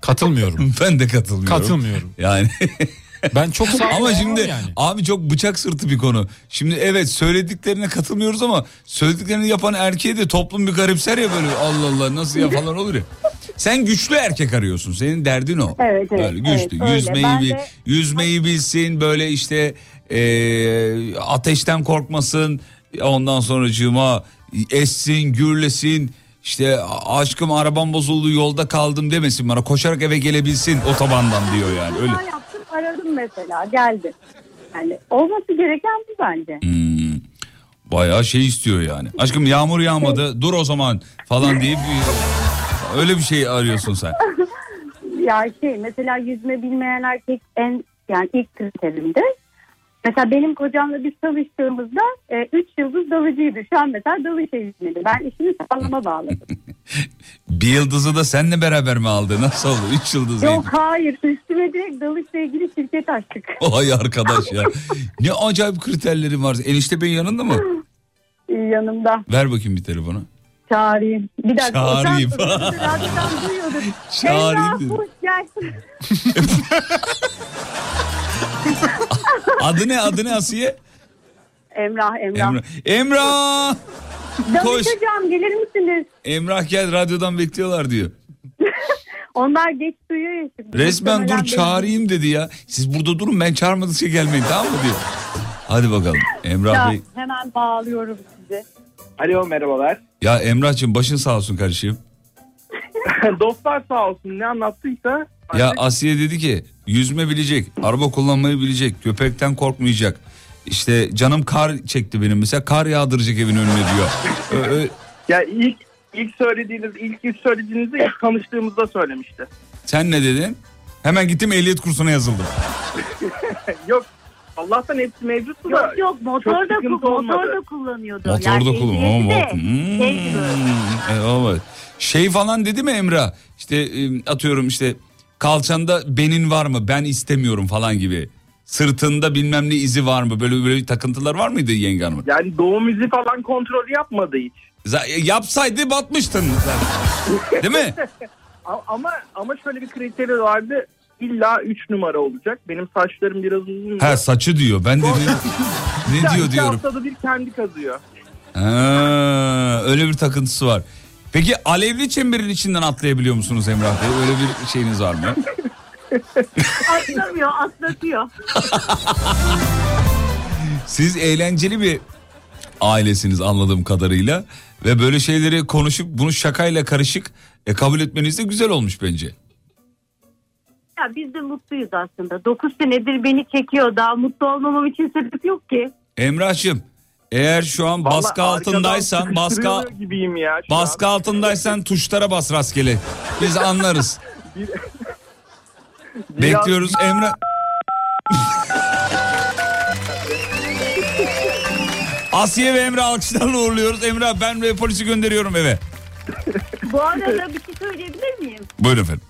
Katılmıyorum. ben de katılmıyorum. Katılmıyorum. Yani Ben çok sağ ama şimdi yani. abi çok bıçak sırtı bir konu. Şimdi evet söylediklerine katılmıyoruz ama söylediklerini yapan erkeği de toplum bir garipser ya böyle Allah Allah nasıl ya falan olur ya. Sen güçlü erkek arıyorsun. Senin derdin o. Evet, evet, Böyle güçlü. evet, yüzmeyi bil, de- yüzmeyi bilsin böyle işte e, ateşten korkmasın. Ondan sonracığıma essin, gürlesin. İşte aşkım arabam bozuldu yolda kaldım demesin bana. Koşarak eve gelebilsin otobandan diyor yani. Öyle. Aradım mesela, geldi. Yani olması gereken bu bence. Hmm, bayağı şey istiyor yani. Aşkım yağmur yağmadı dur o zaman falan deyip öyle bir şey arıyorsun sen. Ya şey mesela yüzme bilmeyen erkek en yani ilk kriterimde. Mesela benim kocamla biz tanıştığımızda 3 yıldız dalıcıydı. Şu an mesela dalış eğitmeni. Ben işimi sağlama bağladım. Bir yıldızı da seninle beraber mi aldı? Nasıl oldu? Üç yıldız Yok neydi? hayır üstüme direkt dalışla ilgili şirket açtık. Ay arkadaş ya. Ne acayip kriterlerin var. Enişte Bey yanında mı? Yanımda Ver bakayım bir telefonu. çağırayım. Bir dakika. Çağırayım. Radyodan duyuyordum. Çağırayım dedim. hoş gelsin. Adı ne? Adı ne Asiye? Emrah Emrah. Emrah. Emrah! Koş. hocam gelir misiniz? Emrah gel radyodan bekliyorlar diyor. Onlar geç duyuyor ya şimdi. Resmen dur çağırayım dedi ya. Siz burada durun ben çağırmadıkça gelmeyin tamam mı diyor. Hadi bakalım Emrah Ya, Bey. hemen bağlıyorum sizi. Alo merhabalar. Ya Emrah'cığım başın sağ olsun kardeşim. Dostlar sağ olsun ne anlattıysa. Ya Asiye dedi ki yüzme bilecek, araba kullanmayı bilecek, köpekten korkmayacak. İşte canım kar çekti benim mesela kar yağdıracak evin önüne diyor. Ö- ö- Ya ilk ilk söylediğiniz ilk ilk söylediğinizde ilk tanıştığımızda söylemişti. sen ne dedin? Hemen gittim ehliyet kursuna yazıldım. yok Allah'tan hepsi mevcuttu da. Yok yok motor da, motor olmadı. da kullanıyordu. Motor Yani da kullan. ehliyeti ama de bak, hmm, şey evet. Şey falan dedi mi Emrah? İşte e, atıyorum işte kalçanda benin var mı? Ben istemiyorum falan gibi. Sırtında bilmem ne izi var mı? Böyle böyle takıntılar var mıydı yenge hanımın? Yani doğum izi falan kontrolü yapmadı hiç. Z- Yapsaydı batmıştın zaten. Değil mi? Ama ama şöyle bir kriteri vardı. İlla 3 numara olacak. Benim saçlarım biraz uzun. Ha saçı diyor. Ben de ne, ne diyor diyorum. haftada bir kendi kazıyor. Ha, öyle bir takıntısı var. Peki alevli çemberin içinden atlayabiliyor musunuz Emrah Bey? Öyle bir şeyiniz var mı? Atlamıyor atlatıyor. Siz eğlenceli bir ailesiniz anladığım kadarıyla. Ve böyle şeyleri konuşup bunu şakayla karışık E kabul etmeniz de güzel olmuş bence. Ya biz de mutluyuz aslında. 9 senedir beni çekiyor. Daha mutlu olmamam için sebep yok ki. Emrah'cığım eğer şu an Vallahi baskı altındaysan baskı gibiyim ya. şu baskı an. altındaysan tuşlara bas rastgele. Biz anlarız. Bekliyoruz Emrah. Asiye ve Emre alkışlarla uğurluyoruz. Emrah ben ve polisi gönderiyorum eve. Bu arada bir şey söyleyebilir miyim? Buyurun efendim.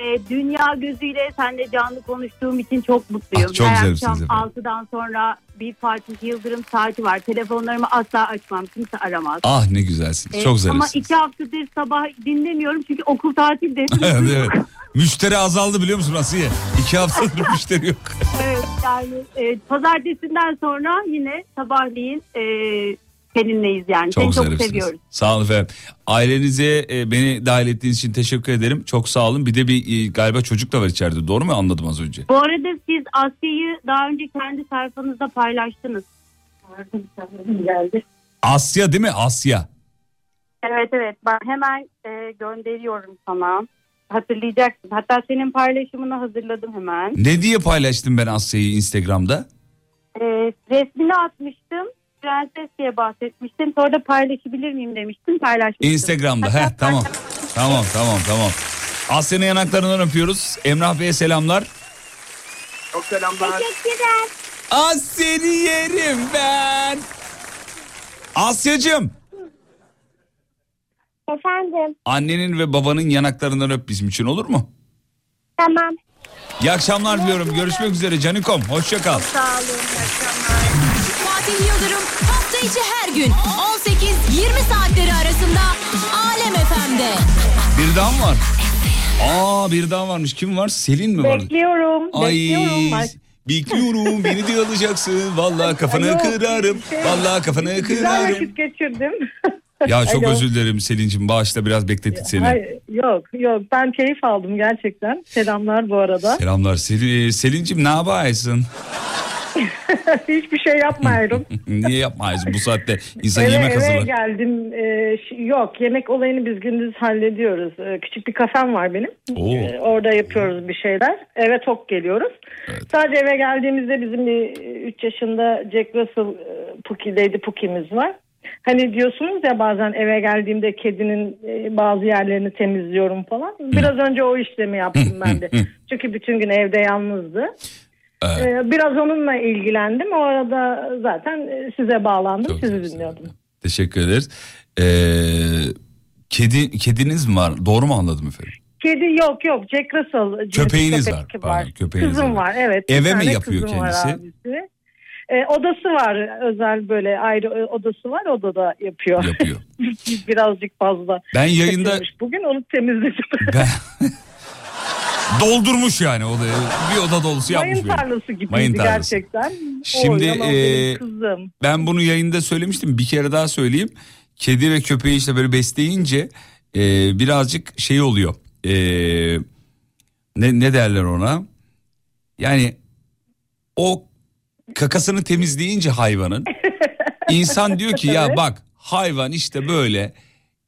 Ee, dünya gözüyle seninle canlı konuştuğum için çok mutluyum. Ah, çok Her akşam efendim. 6'dan sonra bir Fatih Yıldırım saati var. Telefonlarımı asla açmam. Kimse aramaz. Ah ne güzelsiniz. Ee, Çok Ama zarifsiniz. iki haftadır sabah dinlemiyorum çünkü okul tatilde. evet, evet. Müşteri azaldı biliyor musun Asiye? İki haftadır müşteri yok. evet yani e, pazartesinden sonra yine sabahleyin e, seninleyiz yani. Çok Seni çok seviyoruz. Sağ olun efendim. Ailenize e, beni dahil ettiğiniz için teşekkür ederim. Çok sağ olun. Bir de bir e, galiba çocuk da var içeride. Doğru mu anladım az önce? Bu arada siz Asya'yı daha önce kendi sayfanızda paylaştınız. Geldi. Asya değil mi? Asya. Evet evet ben hemen e, gönderiyorum sana. Hatırlayacaksın. Hatta senin paylaşımını hazırladım hemen. Ne diye paylaştım ben Asya'yı Instagram'da? E, resmini atmıştım. Prenses diye bahsetmiştim. Sonra da paylaşabilir miyim demiştim. Paylaşmıştım. Instagram'da. Heh tamam. Tamam tamam tamam. Asya'nın yanaklarından öpüyoruz. Emrah Bey'e selamlar. Çok selamlar. Teşekkürler. Seni yerim ben. Asya'cığım Efendim annenin ve babanın yanaklarından öp bizim için olur mu? tamam. İyi akşamlar diliyorum. Görüşmek üzere Canikom. Hoşça kal. Sağ olun. Fatih Yıldırım hafta içi her gün 18-20 saatleri arasında Alem FM'de. Bir daha mı var? Aa bir daha varmış. Kim var? Selin mi var? Bekliyorum. Ay Bekliyorum. Ay, bekliyorum beni de alacaksın. Vallahi kafanı Yok, kırarım. şey- Vallahi kafanı Güzel kırarım. vakit geçirdim. Ya çok Alo. özür dilerim Selin'cim. Bağışla biraz beklettik seni. Ay, yok yok ben keyif aldım gerçekten. Selamlar bu arada. Selamlar Selin, e, Selin'cim ne yapıyorsun? Hiçbir şey yapmıyorum. Niye yapmayız bu saatte? İnsan eve, yemek eve hazırlar. geldim. Ee, yok yemek olayını biz gündüz hallediyoruz. Ee, küçük bir kafem var benim. Oo. Ee, orada yapıyoruz bir şeyler. Eve tok geliyoruz. Sadece eve geldiğimizde bizim bir 3 yaşında Jack Russell e, Puki, Lady Puki'miz var. Hani diyorsunuz ya bazen eve geldiğimde kedinin e, bazı yerlerini temizliyorum falan. Biraz önce o işlemi yaptım ben de. Çünkü bütün gün evde yalnızdı. Ee, biraz onunla ilgilendim. O arada zaten size bağlandım. Sizi dinliyordum. Teşekkür ederiz. Ee, kedi kediniz mi var? Doğru mu anladım efendim? Kedi yok yok Jack Russell. Köpeğiniz köpek var, pardon, köpeğiniz Kızım var. var evet. Eve mi yapıyor var kendisi? Ee, odası var özel böyle ayrı e, odası var odada yapıyor. Yapıyor. Birazcık fazla. Ben yayında-. Bugün onu temizledim. Ben... Doldurmuş yani odayı. Bir oda dolusu yapmış. Mayın tarlası gibiydi Mayın tarlası. gerçekten. Şimdi, e. Ben bunu yayında söylemiştim. Bir kere daha söyleyeyim. Kedi ve köpeği işte böyle besleyince e, birazcık şey oluyor. E, ne, ne derler ona? Yani o kakasını temizleyince hayvanın insan diyor ki ya bak hayvan işte böyle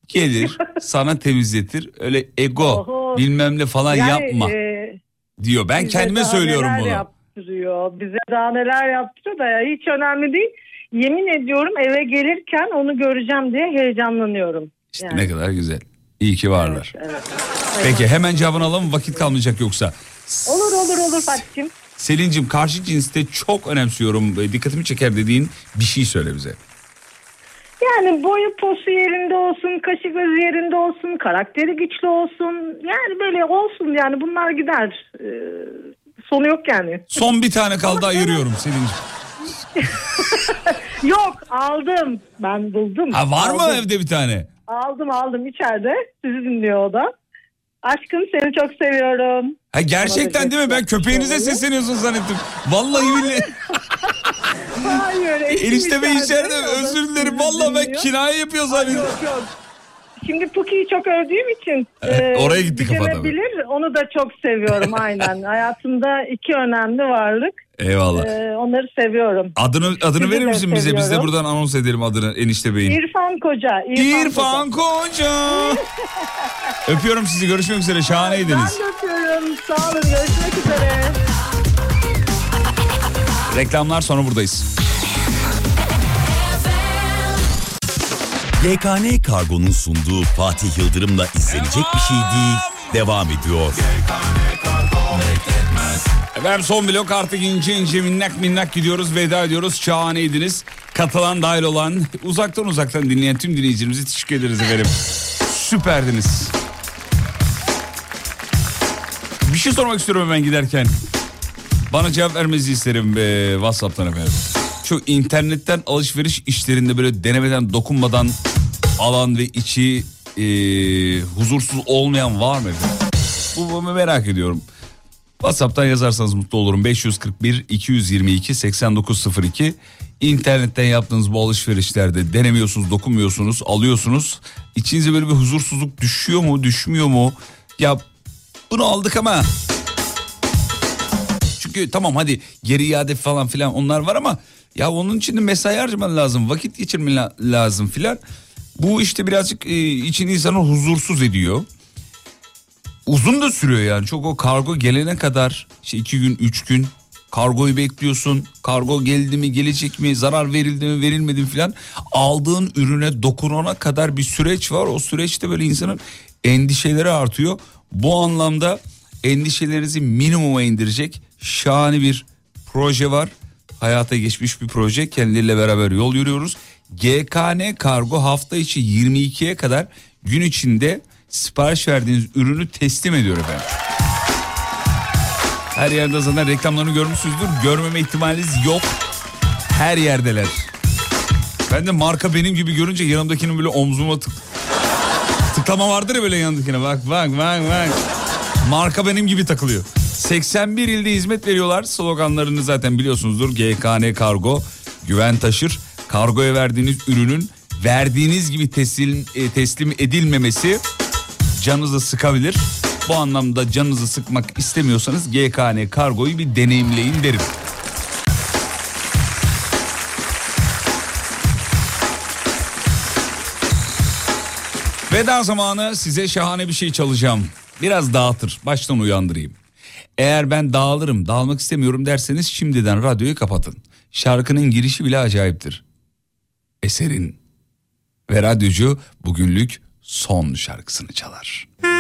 gelir sana temizletir öyle ego Oho. Bilmem ne falan Yani, yapma e, diyor. Ben kendime söylüyorum bunu. yaptırıyor. Bize daha neler yaptırıyor da ya hiç önemli değil. Yemin ediyorum eve gelirken onu göreceğim diye heyecanlanıyorum. İşte Yani. ne kadar güzel. İyi ki varlar. Evet. Peki hemen cevabını alalım vakit kalmayacak yoksa. Olur olur olur Fatih'im. Selin'cim karşı cinste çok önemsiyorum dikkatimi çeker dediğin bir şey söyle bize. Yani boyu posu yerinde olsun, kaşı gözü yerinde olsun, karakteri güçlü olsun. Yani böyle olsun yani bunlar gider. Ee, sonu yok yani. Son bir tane kaldı ayırıyorum Selin'cim. Yok aldım. Ben buldum. Ha, var mı Aldım. evde bir tane? Aldım aldım içeride. Sizi dinliyor o da. Aşkım seni çok seviyorum. Ha, gerçekten değil mi? Ben köpeğinize sesleniyorsun zannettim. Vallahi billahi. Hayır. Enişte bey içeride özür dilerim. Vallahi ben kinaye yapıyor zannettim. Yok yok. Şimdi Puki'yi çok övdüğüm için Evet, oraya gitti kafa tabii. bilir. Onu da çok seviyorum aynen. Hayatımda iki önemli varlık. Eyvallah. Ee, onları seviyorum. Adını adını Sizi verir misin bize? Biz de seviyorum. buradan anons edelim adını enişte beyin. İrfan Koca. İrfan, İrfan Koca. Öpüyorum sizi. Görüşmek üzere. Şahaneydiniz. Ben de öpüyorum. Sağ olun. Görüşmek üzere. Reklamlar sonra buradayız. YKN Kargo'nun sunduğu Fatih Yıldırım'la izlenecek bir şey değil devam ediyor. Efendim son blok artık ince ince minnak minnak gidiyoruz. Veda ediyoruz. Şahaneydiniz. Katılan dahil olan uzaktan uzaktan dinleyen tüm dinleyicilerimize teşekkür ederiz efendim. Süperdiniz. Bir şey sormak istiyorum hemen giderken. Bana cevap vermenizi isterim e, WhatsApp'tan efendim. Şu internetten alışveriş işlerinde böyle denemeden dokunmadan alan ve içi e, huzursuz olmayan var mı efendim? Bu, bu merak ediyorum. WhatsApp'tan yazarsanız mutlu olurum. 541 222 8902 İnternetten yaptığınız bu alışverişlerde denemiyorsunuz, dokunmuyorsunuz, alıyorsunuz. İçinize böyle bir huzursuzluk düşüyor mu, düşmüyor mu? Ya bunu aldık ama çünkü tamam hadi geri iade falan filan onlar var ama ya onun için de mesai harcaman lazım, vakit geçirmen la- lazım filan. Bu işte birazcık e, için insanı huzursuz ediyor. Uzun da sürüyor yani çok o kargo gelene kadar işte iki gün üç gün kargoyu bekliyorsun. Kargo geldi mi gelecek mi zarar verildi mi verilmedi mi filan. Aldığın ürüne dokunana kadar bir süreç var. O süreçte böyle insanın endişeleri artıyor. Bu anlamda endişelerinizi minimuma indirecek şahane bir proje var. Hayata geçmiş bir proje kendileriyle beraber yol yürüyoruz. GKN Kargo hafta içi 22'ye kadar gün içinde sipariş verdiğiniz ürünü teslim ediyor efendim. Her yerde zaten reklamlarını görmüşsünüzdür. Görmeme ihtimaliniz yok. Her yerdeler. Ben de marka benim gibi görünce yanımdakinin böyle omzuma tık... Tıklama vardır ya böyle yanındakine. Bak bak bak bak. Marka benim gibi takılıyor. 81 ilde hizmet veriyorlar. Sloganlarını zaten biliyorsunuzdur. GKN Kargo, güven taşır. Kargoya verdiğiniz ürünün verdiğiniz gibi teslim, e, teslim edilmemesi canınızı sıkabilir. Bu anlamda canınızı sıkmak istemiyorsanız GKN Kargo'yu bir deneyimleyin derim. Veda zamanı size şahane bir şey çalacağım. Biraz dağıtır, baştan uyandırayım. Eğer ben dağılırım, dağılmak istemiyorum derseniz şimdiden radyoyu kapatın. Şarkının girişi bile acayiptir. Eserin ve radyocu bugünlük son şarkısını çalar. Dün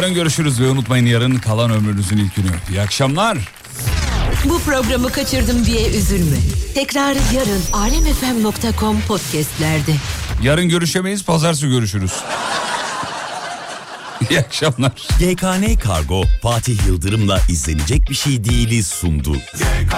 Yarın görüşürüz ve unutmayın yarın kalan ömrünüzün ilk günü. İyi akşamlar. Bu programı kaçırdım diye üzülme. Tekrar yarın alemfm.com podcastlerde. Yarın görüşemeyiz pazartesi görüşürüz. İyi akşamlar. GKN Kargo Fatih Yıldırım'la izlenecek bir şey değiliz sundu. GKN